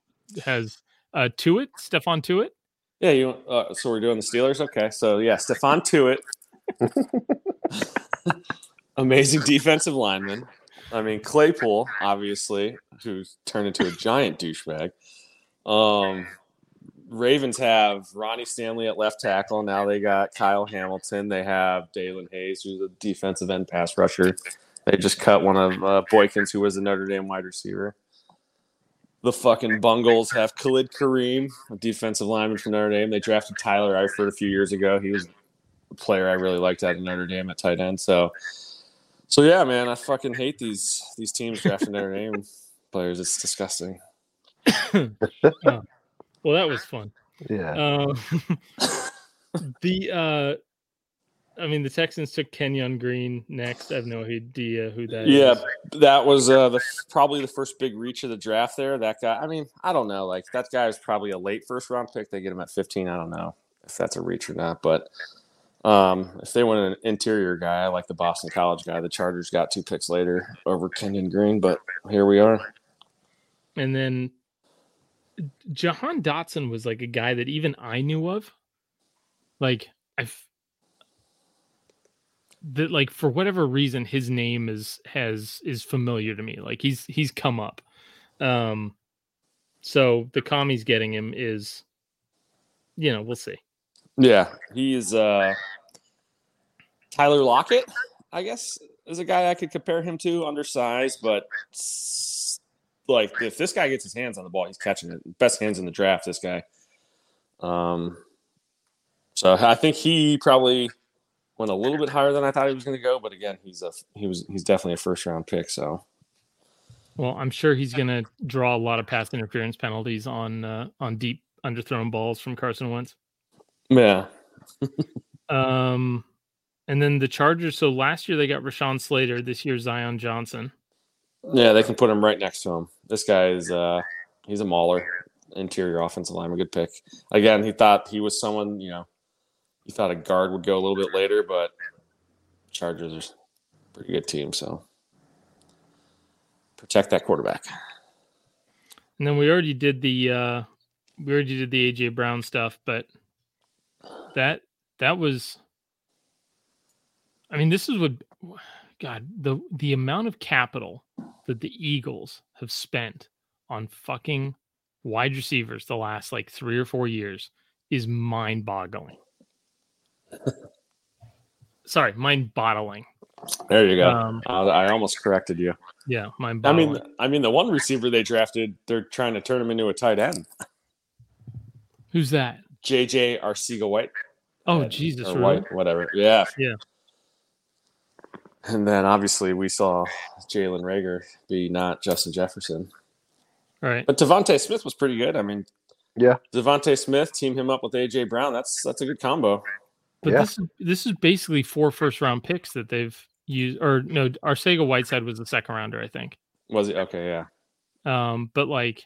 has uh Tuitt, Stephon Tuitt? Yeah, you. Uh, so we're doing the Steelers. Okay, so yeah, Stephon Tuitt, (laughs) amazing (laughs) defensive lineman. I mean Claypool, obviously, who's turned into a giant douchebag. Um, Ravens have Ronnie Stanley at left tackle. Now they got Kyle Hamilton. They have Daelin Hayes, who's a defensive end pass rusher. They just cut one of uh, Boykins, who was a Notre Dame wide receiver. The fucking Bungles have Khalid Kareem, a defensive lineman from Notre Dame. They drafted Tyler Eifert a few years ago. He was a player I really liked of Notre Dame at tight end. So, so yeah, man, I fucking hate these these teams drafting their name (laughs) players. It's disgusting. (coughs) Well, that was fun. Yeah. Um, (laughs) the uh, I mean, the Texans took Kenyon Green next. I have no idea who that is. Yeah, that was uh, the probably the first big reach of the draft. There, that guy. I mean, I don't know. Like that guy is probably a late first round pick. They get him at fifteen. I don't know if that's a reach or not, but um, if they want an interior guy, I like the Boston College guy. The Chargers got two picks later over Kenyon Green, but here we are. And then Jahan Dotson was like a guy that even I knew of. Like I've that like for whatever reason his name is has is familiar to me. Like he's he's come up. Um so the commies getting him is you know, we'll see. Yeah, he's uh, Tyler Lockett. I guess is a guy I could compare him to, undersized, but like if this guy gets his hands on the ball, he's catching it. Best hands in the draft, this guy. Um, so I think he probably went a little bit higher than I thought he was going to go, but again, he's a he was he's definitely a first round pick. So Well, I'm sure he's going to draw a lot of pass interference penalties on uh, on deep underthrown balls from Carson Wentz. Yeah, Um, and then the Chargers. So last year they got Rashawn Slater. This year Zion Johnson. yeah, they can put him right next to him. This guy is uh, he's a mauler, interior offensive lineman, good pick. Again, he thought he was someone you know he thought a guard would go a little bit later, but Chargers are a pretty good team, so protect that quarterback. And then we already did the uh, we already did the AJ Brown stuff, but that that was. I mean, this is what God the the amount of capital that the Eagles have spent on fucking wide receivers the last like three or four years is mind boggling. (laughs) Sorry, mind boggling. There you go. Um, I, I almost corrected you. Yeah, mind I mean, I mean, the one receiver they drafted, they're trying to turn him into a tight end. Who's that? JJ Arcega White. Oh Uh, Jesus, or really? White, whatever. Yeah. Yeah. And then obviously we saw Jalen Reagor be not Justin Jefferson. Right. But DeVonta Smith was pretty good. I mean, Yeah. DeVonta Smith team him up with AJ Brown. That's that's a good combo. But Yeah. this is this is basically four first round picks that they've used, or no, Arcega Whiteside was the second rounder, I think. Was it okay? Yeah. Um, but like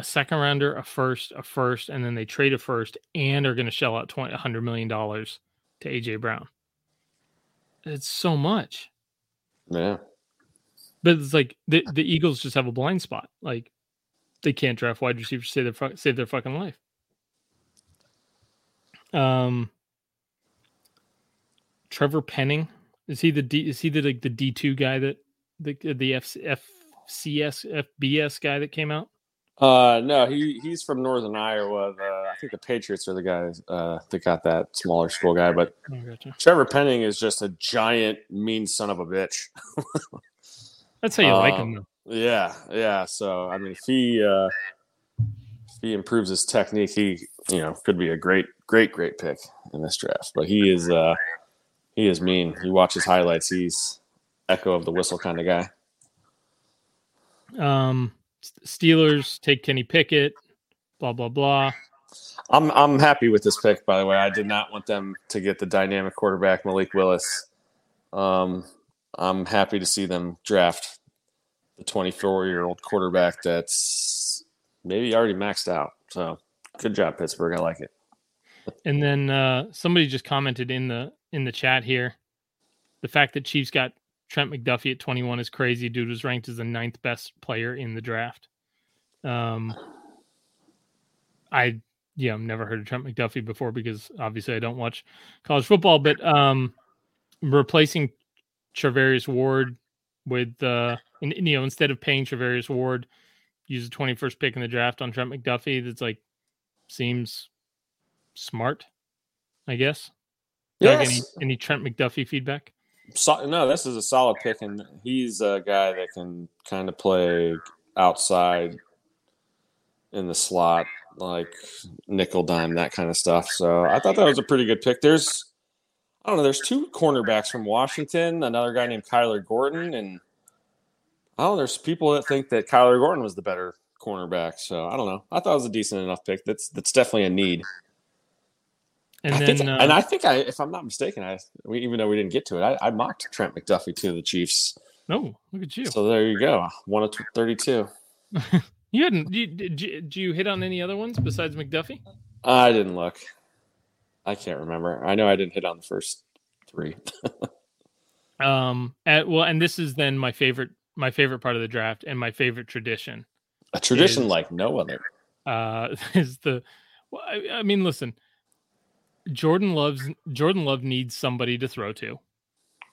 a second rounder, a first, a first, and then they trade a first and are going to shell out twenty, hundred million dollars to AJ Brown. It's so much, Yeah. but it's like the (laughs) the Eagles just have a blind spot. Like they can't draft wide receivers to save their save their fucking life. Um, Trevor Penning is he the D? Is he the like the D two guy that the the F, FCS FBS guy that came out? Uh, no, he he's from Northern Iowa. The, I think the Patriots are the guys uh, that got that smaller school guy. But Oh, gotcha. Trevor Penning is just a giant, mean son of a bitch. (laughs) That's how you like Um, him. Though. Yeah, yeah. So I mean, if he uh, if he improves his technique, he you know could be a great, great, great pick in this draft. But he is uh, he is mean. You watch his highlights. He's echo of the whistle kind of guy. Um, Steelers take Kenny Pickett. Blah blah blah. I'm I'm happy with this pick. By the way, I did not want them to get the dynamic quarterback Malik Willis. Um, I'm happy to see them draft the 24 year old quarterback that's maybe already maxed out. So good job, Pittsburgh. I like it. And then uh, somebody just commented in the in the chat here, the fact that Chiefs got Trent McDuffie at 21 is crazy. Dude was ranked as the ninth best player in the draft. Um, I yeah, I've never heard of Trent McDuffie before because obviously I don't watch college football. But um, replacing Charvarius Ward with uh, in, you know, instead of paying Charvarius Ward, use the 21st pick in the draft on Trent McDuffie. That's like seems smart, I guess. Yes. any, any Trent McDuffie feedback? So, no, this is a solid pick, and he's a guy that can kind of play outside in the slot, like nickel dime, that kind of stuff. So I thought that was a pretty good pick. There's, I don't know, there's two cornerbacks from Washington, another guy named Kyler Gordon, and I don't know, there's people that think that Kyler Gordon was the better cornerback. So I don't know. I thought it was a decent enough pick. That's that's definitely a need. And I then think, uh, and I think I, if I'm not mistaken, I we, even though we didn't get to it, I, I mocked Trent McDuffie to the Chiefs. oh, look at you. So there you go, one of thirty-two. (laughs) You hadn't. You, did, you, did you hit on any other ones besides McDuffie? I didn't look. I can't remember. I know I didn't hit on the first three. (laughs) Um. At, well, and this is then my favorite. My favorite part of the draft and my favorite tradition A tradition Is- like no other. uh, (laughs) is the. Well, I, I mean, listen. Jordan loves Jordan Love needs somebody to throw to,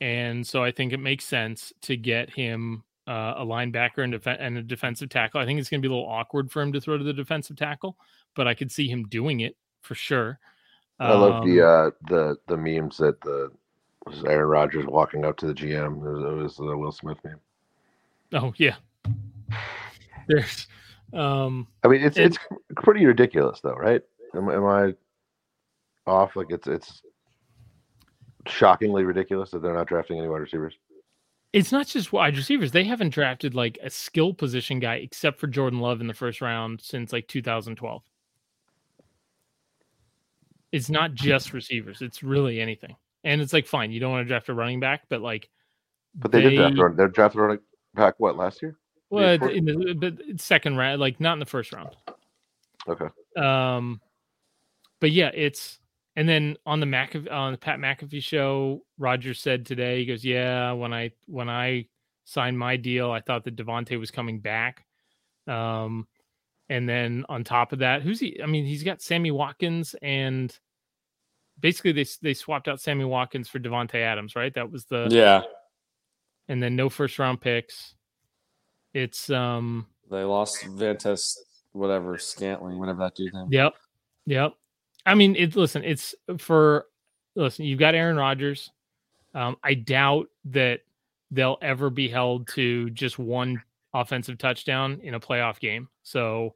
and so I think it makes sense to get him uh, a linebacker and, def- and a defensive tackle. I think it's going to be a little awkward for him to throw to the defensive tackle, but I could see him doing it for sure. I love the Um, uh, the the memes that the was Aaron Rodgers walking up to the GM. It was, it was the Will Smith meme. Oh yeah. There's um I mean, it's It- it's pretty ridiculous, though, right? Am, am I off? Like it's it's shockingly ridiculous that they're not drafting any wide receivers. it's not just wide receivers. They haven't drafted like a skill position guy except for Jordan Love in the first round since like 2012. It's not just receivers. It's really anything. And it's like fine, you don't want to draft a running back, but like But they, did draft. run- They're drafted running back what last year? well, in the but second round, like not in the first round. Okay. Um, but yeah, it's and then on the McAfee on the Pat McAfee show, Roger said today, he goes, "Yeah, when I when I signed my deal, I thought that Davante was coming back." Um, and then on top of that, who's he? I mean, he's got Sammy Watkins and basically they they swapped out Sammy Watkins for Davante Adams, right? That was the Yeah, and then no first round picks. It's um they lost Vantes, whatever Scantling, whatever that dude name. Yep. Yep. I mean, it listen, it's for listen, you've got Aaron Rodgers. Um, I doubt that they'll ever be held to just one offensive touchdown in a playoff game. So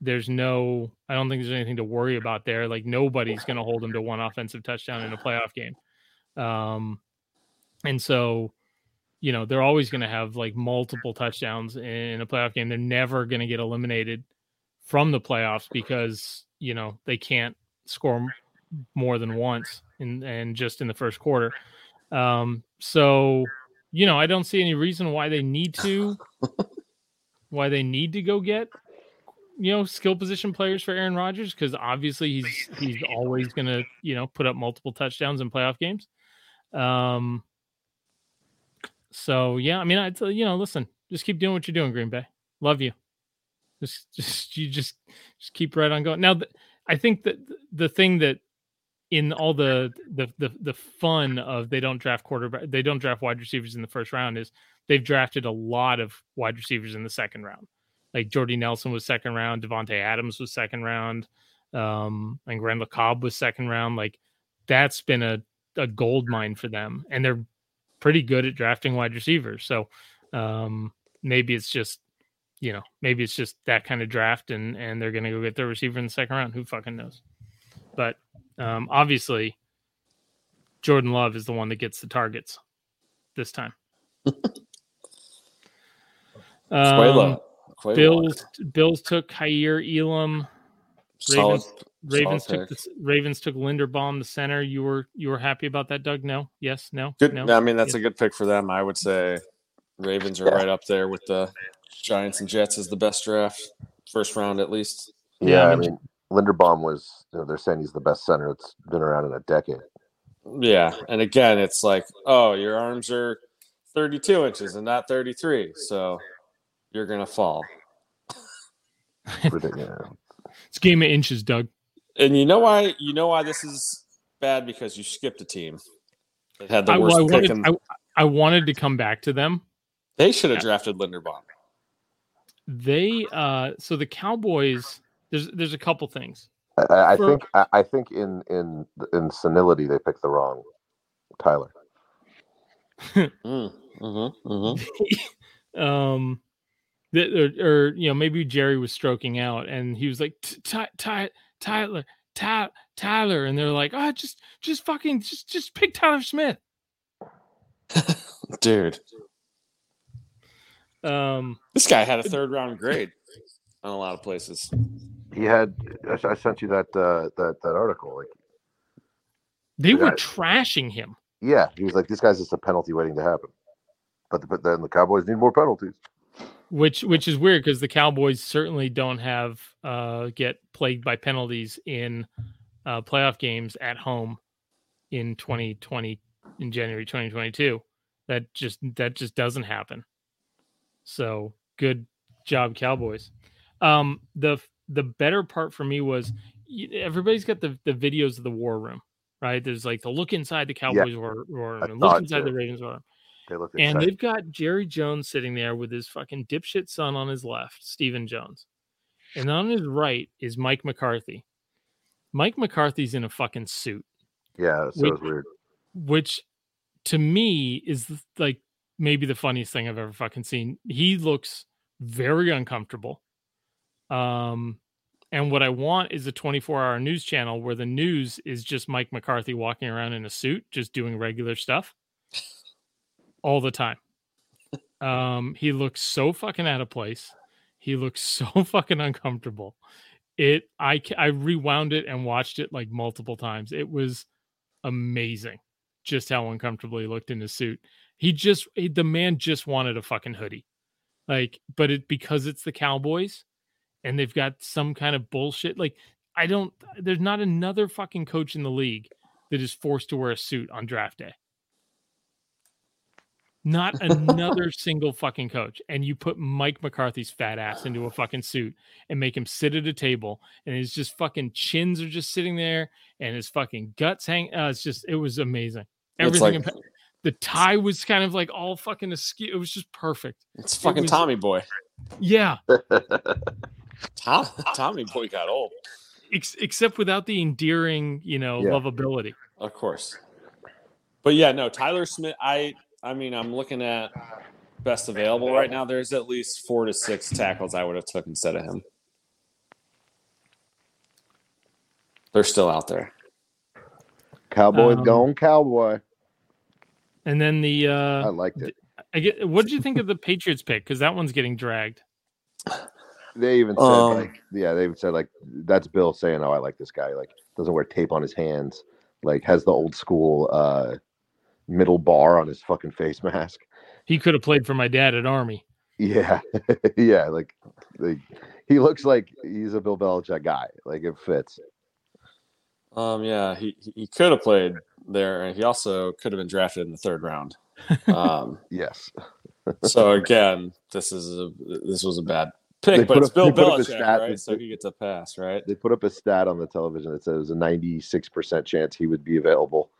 there's no I don't think there's anything to worry about there. Like nobody's gonna hold him to one offensive touchdown in a playoff game. Um and so you know they're always going to have like multiple touchdowns in a playoff game. They're never going to get eliminated from the playoffs because you know they can't score more than once in and just in the first quarter. Um, so you know I don't see any reason why they need to (laughs) why they need to go get you know skill position players for Aaron Rodgers because obviously he's he's always to you know put up multiple touchdowns in playoff games. Um, so yeah, I mean, I you know, listen, just keep doing what you're doing, Green Bay. Love you. Just, (laughs) just you just just keep right on going. Now, th- I think that the thing that in all the the the the fun of they don't draft quarterback, they don't draft wide receivers in the first round is they've drafted a lot of wide receivers in the second round. Like Jordy Nelson was second round, Davante Adams was second round, um, and Randall Cobb was second round. Like that's been a a gold mine for them, and they're pretty good at drafting wide receivers. So um, maybe it's just you know maybe it's just that kind of draft, and and they're gonna go get their receiver in the second round. Who fucking knows? But um, obviously, Jordan Love is the one that gets the targets this time. (laughs) Quayla. Um, Quayla. Bills Bills took Kaiir Elam. Solid, Ravens solid took the. Ravens took Linderbaum, the center. You were you were happy about that, Doug? No, yes, no, Good. no. I mean, that's a good pick for them. I would say Ravens are right up there with the Giants and Jets is the best draft, first round at least. Yeah, Yeah, I I mean- mean, Linderbaum was. You know, they're saying he's the best center that's been around in a decade. Yeah, and again, it's like, oh, your arms are 32 inches and not 33, so you're gonna fall. (laughs) Ridiculous. It's a game of inches, Doug. And you know why? You know why this is bad because you skipped a team that had the I, worst well, I pick. wanted and I, I wanted to come back to them. they should have drafted Linderbaum. They uh so the Cowboys. There's there's a couple things. I, I For- think. I, I think in in in senility they picked the wrong Tyler. Mm, mm-hmm, mm-hmm. (laughs) um that or, or you know maybe jerry was stroking out and he was like "T- Ty- Ty- tyler Ty- tyler and they're like oh just just fucking just just pick tyler smith (laughs) Dude, um this guy had a third round grade on a lot of places. He had. I, I sent you that uh, that that article. Like, they were Yeah. trashing him yeah, he was like, this guy's just a penalty waiting to happen. But but then the Cowboys need more penalties. which which is weird because the cowboys certainly don't have uh get plagued by penalties in uh playoff games at home in 2020 in january 2022 that just that just doesn't happen so good job cowboys. Um the the better part for me was everybody's got the the videos of the war room right? There's like the look inside the cowboys war, war room and look inside the ravens war room. They look and they've got Jerry Jones sitting there with his fucking dipshit son on his left, Stephen Jones. And on his right is Mike McCarthy. Mike McCarthy's in a fucking suit, Yeah, so it's weird. which to me is like maybe the funniest thing I've ever fucking seen. He looks very uncomfortable. Um and what I want is a 24 hour news channel where the news is just Mike McCarthy walking around in a suit, just doing regular stuff all the time. Um, he looks so fucking out of place. He looks (laughs) so fucking uncomfortable. It, I, I rewound it and watched it like multiple times. It was amazing just how uncomfortable he looked in his suit. He just, he- the man just wanted a fucking hoodie. Like, but it, because it's the Cowboys and they've got some kind of bullshit. Like, I don't, there's not another fucking coach in the league that is forced to wear a suit on draft day. Not another (laughs) single fucking coach. And you put Mike McCarthy's fat ass into a fucking suit and make him sit at a table and his just fucking chins are just sitting there and his fucking guts hang. Uh, it's just, it was amazing. It's Everything. like about- the tie was kind of like all fucking askew. It was just perfect. it's fucking was- Tommy Boy. Yeah. (laughs) Tom, Tommy Boy got old, Ex- except without the endearing, you know, Yeah. lovability. of course. But yeah, no, Tyler Smith. I, I mean, I'm looking at best available right now. There's at least four to six tackles I would have took instead of him. They're still out there. Cowboy Um, going cowboy. And then the, uh, I liked it. I get, what did you think of the Patriots pick? Because that one's getting dragged. They even said Um, like, yeah, they even said like, that's Bill saying, "Oh, I like this guy. Like, doesn't wear tape on his hands. Like, has the old school uh middle bar on his fucking face (laughs) mask. He could have played for my dad at Army. Yeah, (laughs) yeah. Like, like, he looks like he's a Bill Belichick guy. Like, it fits. Um, yeah, he he- he could have played there, and he also could have been drafted in the third round. (laughs) Um, Yes. so again, this is a this was a bad They pick, but put it's up- Bill they put up a Belichick, stat right? that- So he gets a pass, right? They put up a stat on the television that says there's a 96% chance he would be available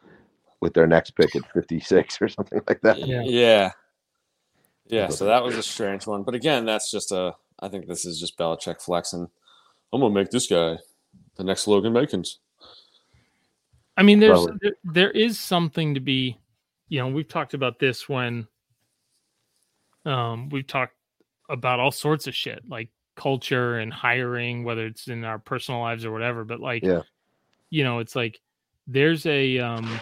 with their next pick at 56 or something like that. Yeah. Yeah. Yeah, so that was a strange one. But again, that's just a I think this is just Belichick flexing. I'm gonna make this guy the next Logan Mankins. I mean, there's there, there is something to be, you know, we've talked about this when um we've talked about all sorts of shit like culture and hiring, whether it's in our personal lives or whatever. But like, Yeah. you know, it's like there's a um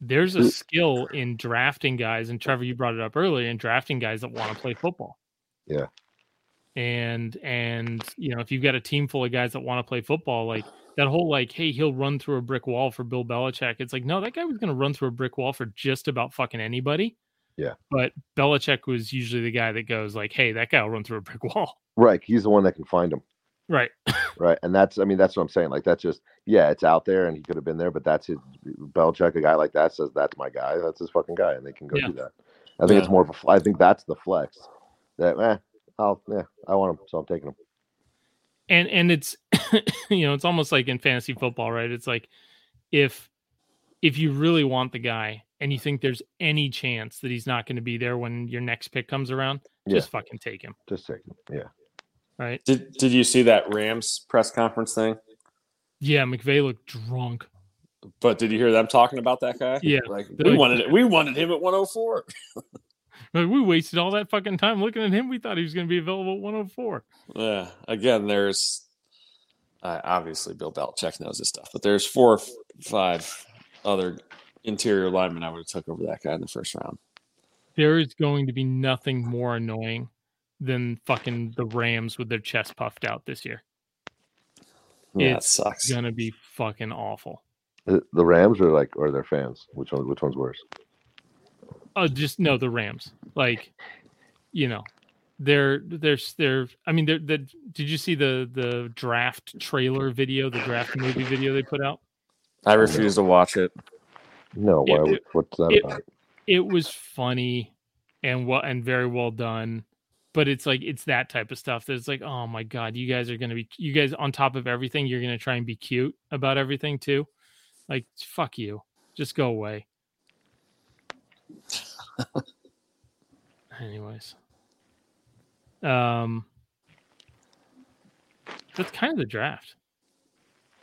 there's a Mm. skill in drafting guys, and Trevor, you brought it up earlier, in drafting guys that want to play football. Yeah. And and you know, if you've got a team full of guys that want to play football, like that whole like, hey, he'll run through a brick wall for Bill Belichick. It's like, no, that guy was gonna run through a brick wall for just about fucking anybody. Yeah. But Belichick was usually the guy that goes like, hey, that guy will run through a brick wall. Right. He's the one that can find him. Right. Right. And that's, I mean, that's what I'm saying. Like, that's just, yeah, it's out there and he could have been there, but that's his Belichick, a guy like that says, that's my guy. That's his fucking guy. And they can go Yeah. do that. I think it's more of a, I think that's the flex that, eh, I'll, yeah, I want him. So I'm taking him. and and it's (coughs) you know it's almost like in fantasy football right it's like if if you really want the guy and you think there's any chance that he's not going to be there when your next pick comes around Yeah. just fucking take him Just take him. Yeah. right Did Did you see that Rams press conference thing? yeah McVay looked drunk But did you hear them talking about that guy? Yeah. like we like- wanted it. We wanted him at 104. (laughs) Like, we wasted all that fucking time looking at him we thought he was going to be available at 104 Yeah. Again, there's uh, obviously Bill Belichick knows this stuff, but there's four, or five other interior linemen I would have took over that guy in the first round. there is going to be nothing more annoying than fucking the rams with their chest puffed out this year Yeah, it It's sucks. going to be fucking awful The, the Rams are like, or their fans. Which one, which one's worse? Oh, just no, the Rams. Like, you know, they're they're they're. I mean, they're, the. Did you see the the draft trailer video, the draft movie video they put out? I oh, refuse to watch it. No. It- Why, would- what's that it- about? It was funny and what and very well done, but it's like it's that type of stuff that's like, oh my god, you guys are gonna be you guys on top of everything. You're gonna try and be cute about everything too. Like, fuck you, just go away. (laughs) Anyways, um, that's kind of the draft.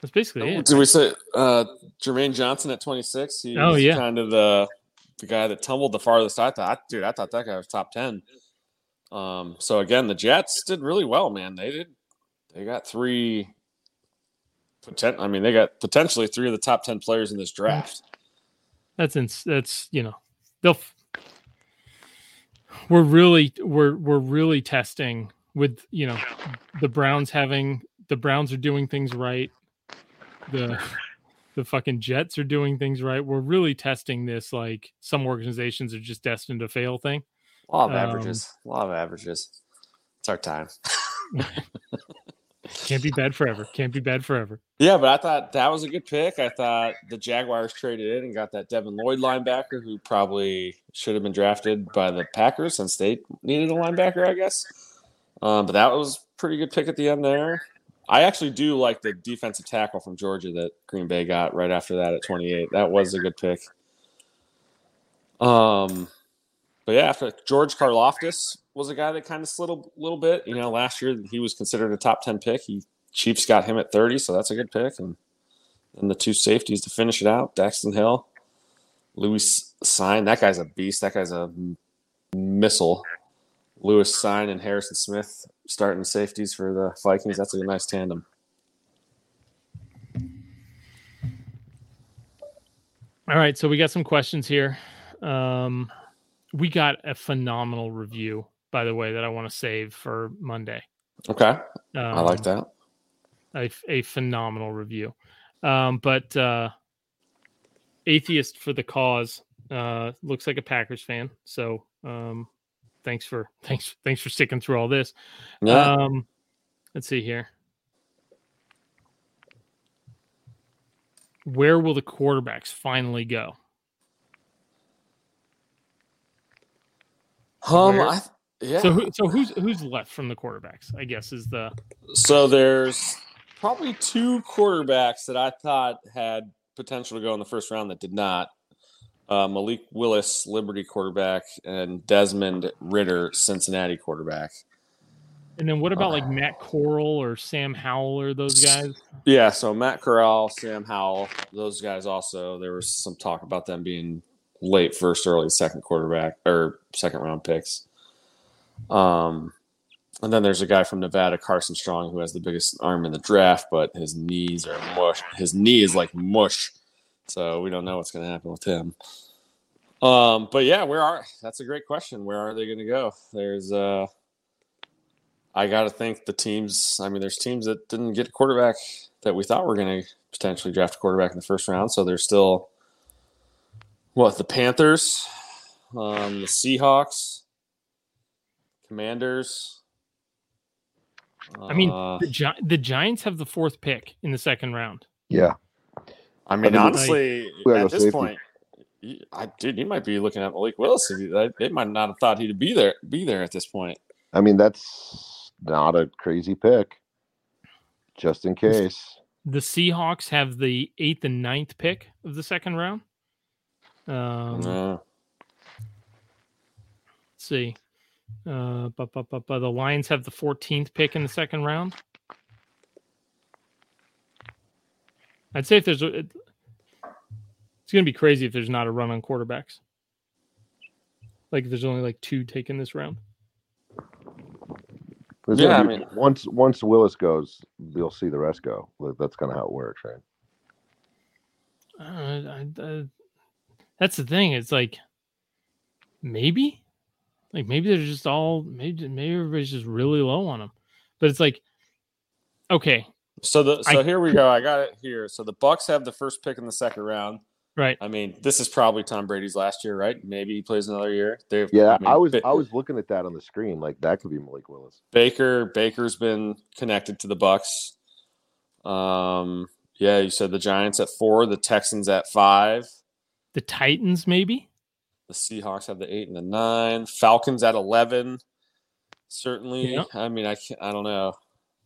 That's basically it. Did we say uh, Jermaine Johnson at 26? He's Oh, yeah. kind of the the guy that tumbled the farthest. I thought, dude, I thought that guy was top 10. Um, so again, the Jets did really well, man. They did. They got three. Potent, I mean, they got potentially three of the top 10 players in this draft. That's ins- that's you know they'll. f- We're really we're we're really testing with you know the Browns having the Browns are doing things right. The (laughs) the fucking Jets are doing things right. We're really testing this like some organizations are just destined to fail thing. Law of Um, averages. Law of averages. It's our time. (laughs) Can't be bad forever. Can't be bad forever. Yeah, but I thought that was a good pick. I thought the Jaguars traded in and got that Devin Lloyd linebacker who probably should have been drafted by the Packers since they needed a linebacker, I guess. Um, but that was pretty good pick at the end there. I actually do like the defensive tackle from Georgia that Green Bay got right after that at 28. That was a good pick. Um, but yeah, after George Karlaftis was a guy that kind of slid a little bit. You know, last year he was considered a top 10 pick. He Chiefs got him at 30, so that's a good pick. And and the two safeties to finish it out, Daxton Hill, Lewis Cine. That guy's a beast. That guy's a missile. Lewis Cine and Harrison Smith starting safeties for the Vikings. That's a nice tandem. All right, so we got some questions here. Um, we got a phenomenal review, by the way, that I want to save for Monday. Okay, Um, I like that. a, a phenomenal review. Um, but uh, atheist for the cause uh, looks like a Packers fan. So um, thanks for (laughs) thanks thanks for sticking through all this. Yeah, Um, let's see here. Where will the quarterbacks finally go? um, where- I, yeah. So who, so who's who's left from the quarterbacks? I guess is the So there's probably two quarterbacks that I thought had potential to go in the first round that did not. Uh, Malik Willis, Liberty quarterback, and Desmond Ridder, Cincinnati quarterback. and then what about like Matt Corral or Sam Howell or those guys? Yeah, so Matt Corral, Sam Howell, those guys also. There was some talk about them being late first, early second quarterback or second round picks. Um, and then there's a guy from Nevada, Carson Strong, who has the biggest arm in the draft, but his knees are mush. His knee is like mush. so we don't know what's going to happen with him. Um, but yeah, where are? That's a great question. Where are they going to go? There's, uh, I got to think the teams. I mean, there's teams that didn't get a quarterback that we thought were going to potentially draft a quarterback in the first round. So there's still what the Panthers, um, the Seahawks, Commanders. I mean, uh, the, Gi- the Giants have the fourth pick in the second round. Yeah. I mean, mean, honestly, we gotta at this safety. point, you- I dude, you might be looking at Malik Willis. They- they might not have thought he'd be there, be there at this point. I mean, that's not a crazy pick. Just in case. The Seahawks have the eighth and ninth pick of the second round. Um, No. Let's see. Uh, but, but, but, but the Lions have the 14th pick in the second round. I'd say if there's a, it- it's going to be crazy if there's not a run on quarterbacks. Like if there's only like two taken this round. There's Yeah, gonna I mean- once once Willis goes, you'll see the rest go. That's kind of how it works, right? Uh, I, uh, that's the thing. It's like maybe, like maybe they're just all maybe maybe everybody's just really low on them. But it's like, okay, So the so I- here we go. I got it here. So the Bucks have the first pick in the second round. right? I mean, this is probably Tom Brady's last year, right? Maybe he plays another year. They've, Yeah, mean, I was Ba- I was looking at that on the screen. Like that could be Malik Willis. Baker. Baker's been connected to the Bucks. Um, yeah, you said the Giants at four, the Texans at five, The Titans, maybe. The Seahawks have the eight and the nine, Falcons at eleven. Certainly, Yeah. I mean, I can't, I don't know.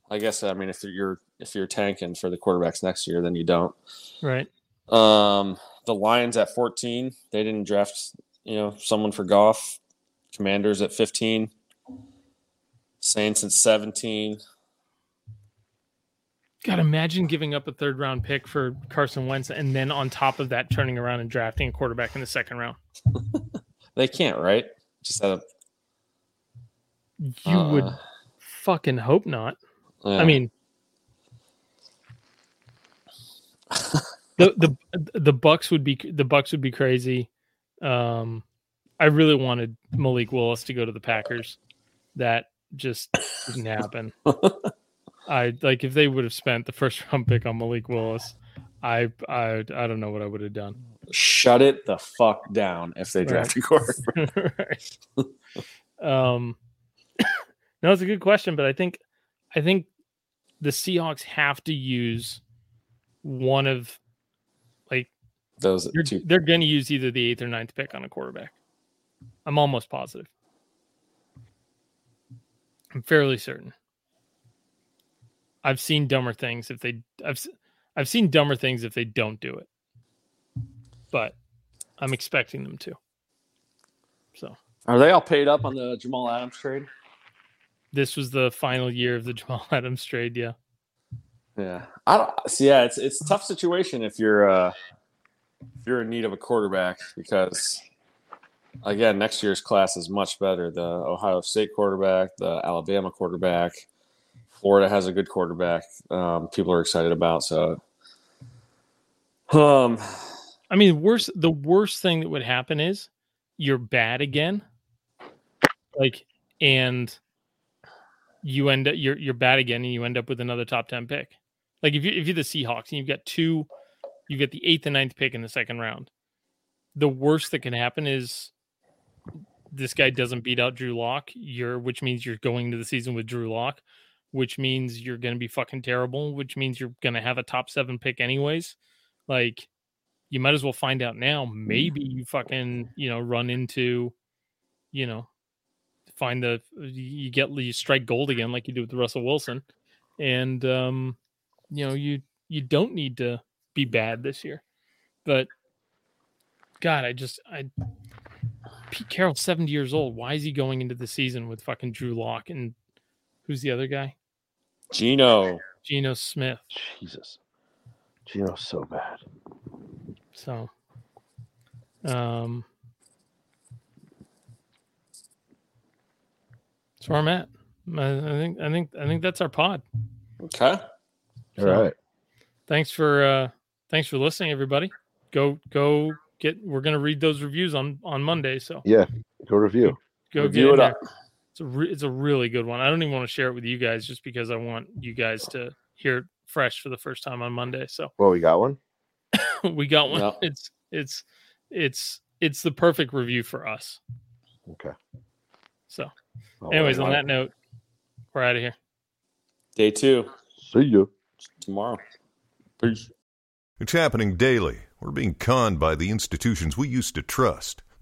I guess I mean if you're if you're tanking for the quarterbacks next year, then you don't. Right. Um, the Lions at 14. They didn't draft, you know, someone for Goff. Commanders at 15. Saints at 17. God, imagine giving up a third round pick for Carson Wentz and then on top of that turning around and drafting a quarterback in the second round. (laughs) They can't, right? Just at a, You would uh, fucking hope not. yeah. I mean, (laughs) the the the Bucks would be the Bucks would be crazy. Um, I really wanted Malik Willis to go to the Packers. That just didn't happen. (laughs) I like if they would have spent the first (laughs) round pick on Malik Willis. I I I don't know what I would have done. shut it the fuck down if they draft a quarterback. right. Um, (coughs) no, it's a good question, but I think I think the Seahawks have to use one of like Those they're, two. they're going to use either the eighth or ninth pick on a quarterback. I'm almost positive. I'm fairly certain. I've seen dumber things if they I've I've seen dumber things if they don't do it. But I'm expecting them to. So Are they all paid up on the Jamal Adams trade? this was the final year of the (laughs) Jamal Adams trade. Yeah. Yeah, I don't see. Yeah, it's it's a tough situation if you're uh, if you're in need of a quarterback because again, next year's class is much better. The Ohio State quarterback, the Alabama quarterback, Florida has a good quarterback. Um, people are excited about. So, um, I mean, worst the worst thing that would happen is you're bad again. Like and you end up you're you're bad again and you end up with another top 10 pick. Like if you if you're the Seahawks and you've got two you get the eighth and ninth pick in the second round. The worst that can happen is this guy doesn't beat out Drew Lock, you're which means you're going to the season with Drew Lock, which means you're gonna be fucking terrible, which means you're gonna have a top seven pick anyways. Like you might as well find out now. Maybe you fucking, you know, run into, you know, find the you get you strike gold again like you did with Russell Wilson, and um, you know you you don't need to be bad this year, but God, I just I Pete Carroll's seventy years old. Why is he going into the season with fucking Drew Lock and who's the other guy? Geno. Geno Smith. Jesus, Geno's so bad. So, um, that's where I'm at. I, I think I think I think that's our pod. Okay. All right. Thanks for uh thanks for listening, everybody. go go get. We're gonna read those reviews on on Monday. So Yeah, go review. go Review get it in up. there. It's a re- it's a really good one. I don't even want to share it with you guys just because I want you guys oh. to hear it fresh for the first time on Monday. So Well, we got one. (laughs) we got one. Yep. It's it's it's it's the perfect review for us. Okay. So, I'll anyways, right on that note, we're out of here. Day two see you. tomorrow. Peace. It's happening daily. We're being conned by the institutions we used to trust.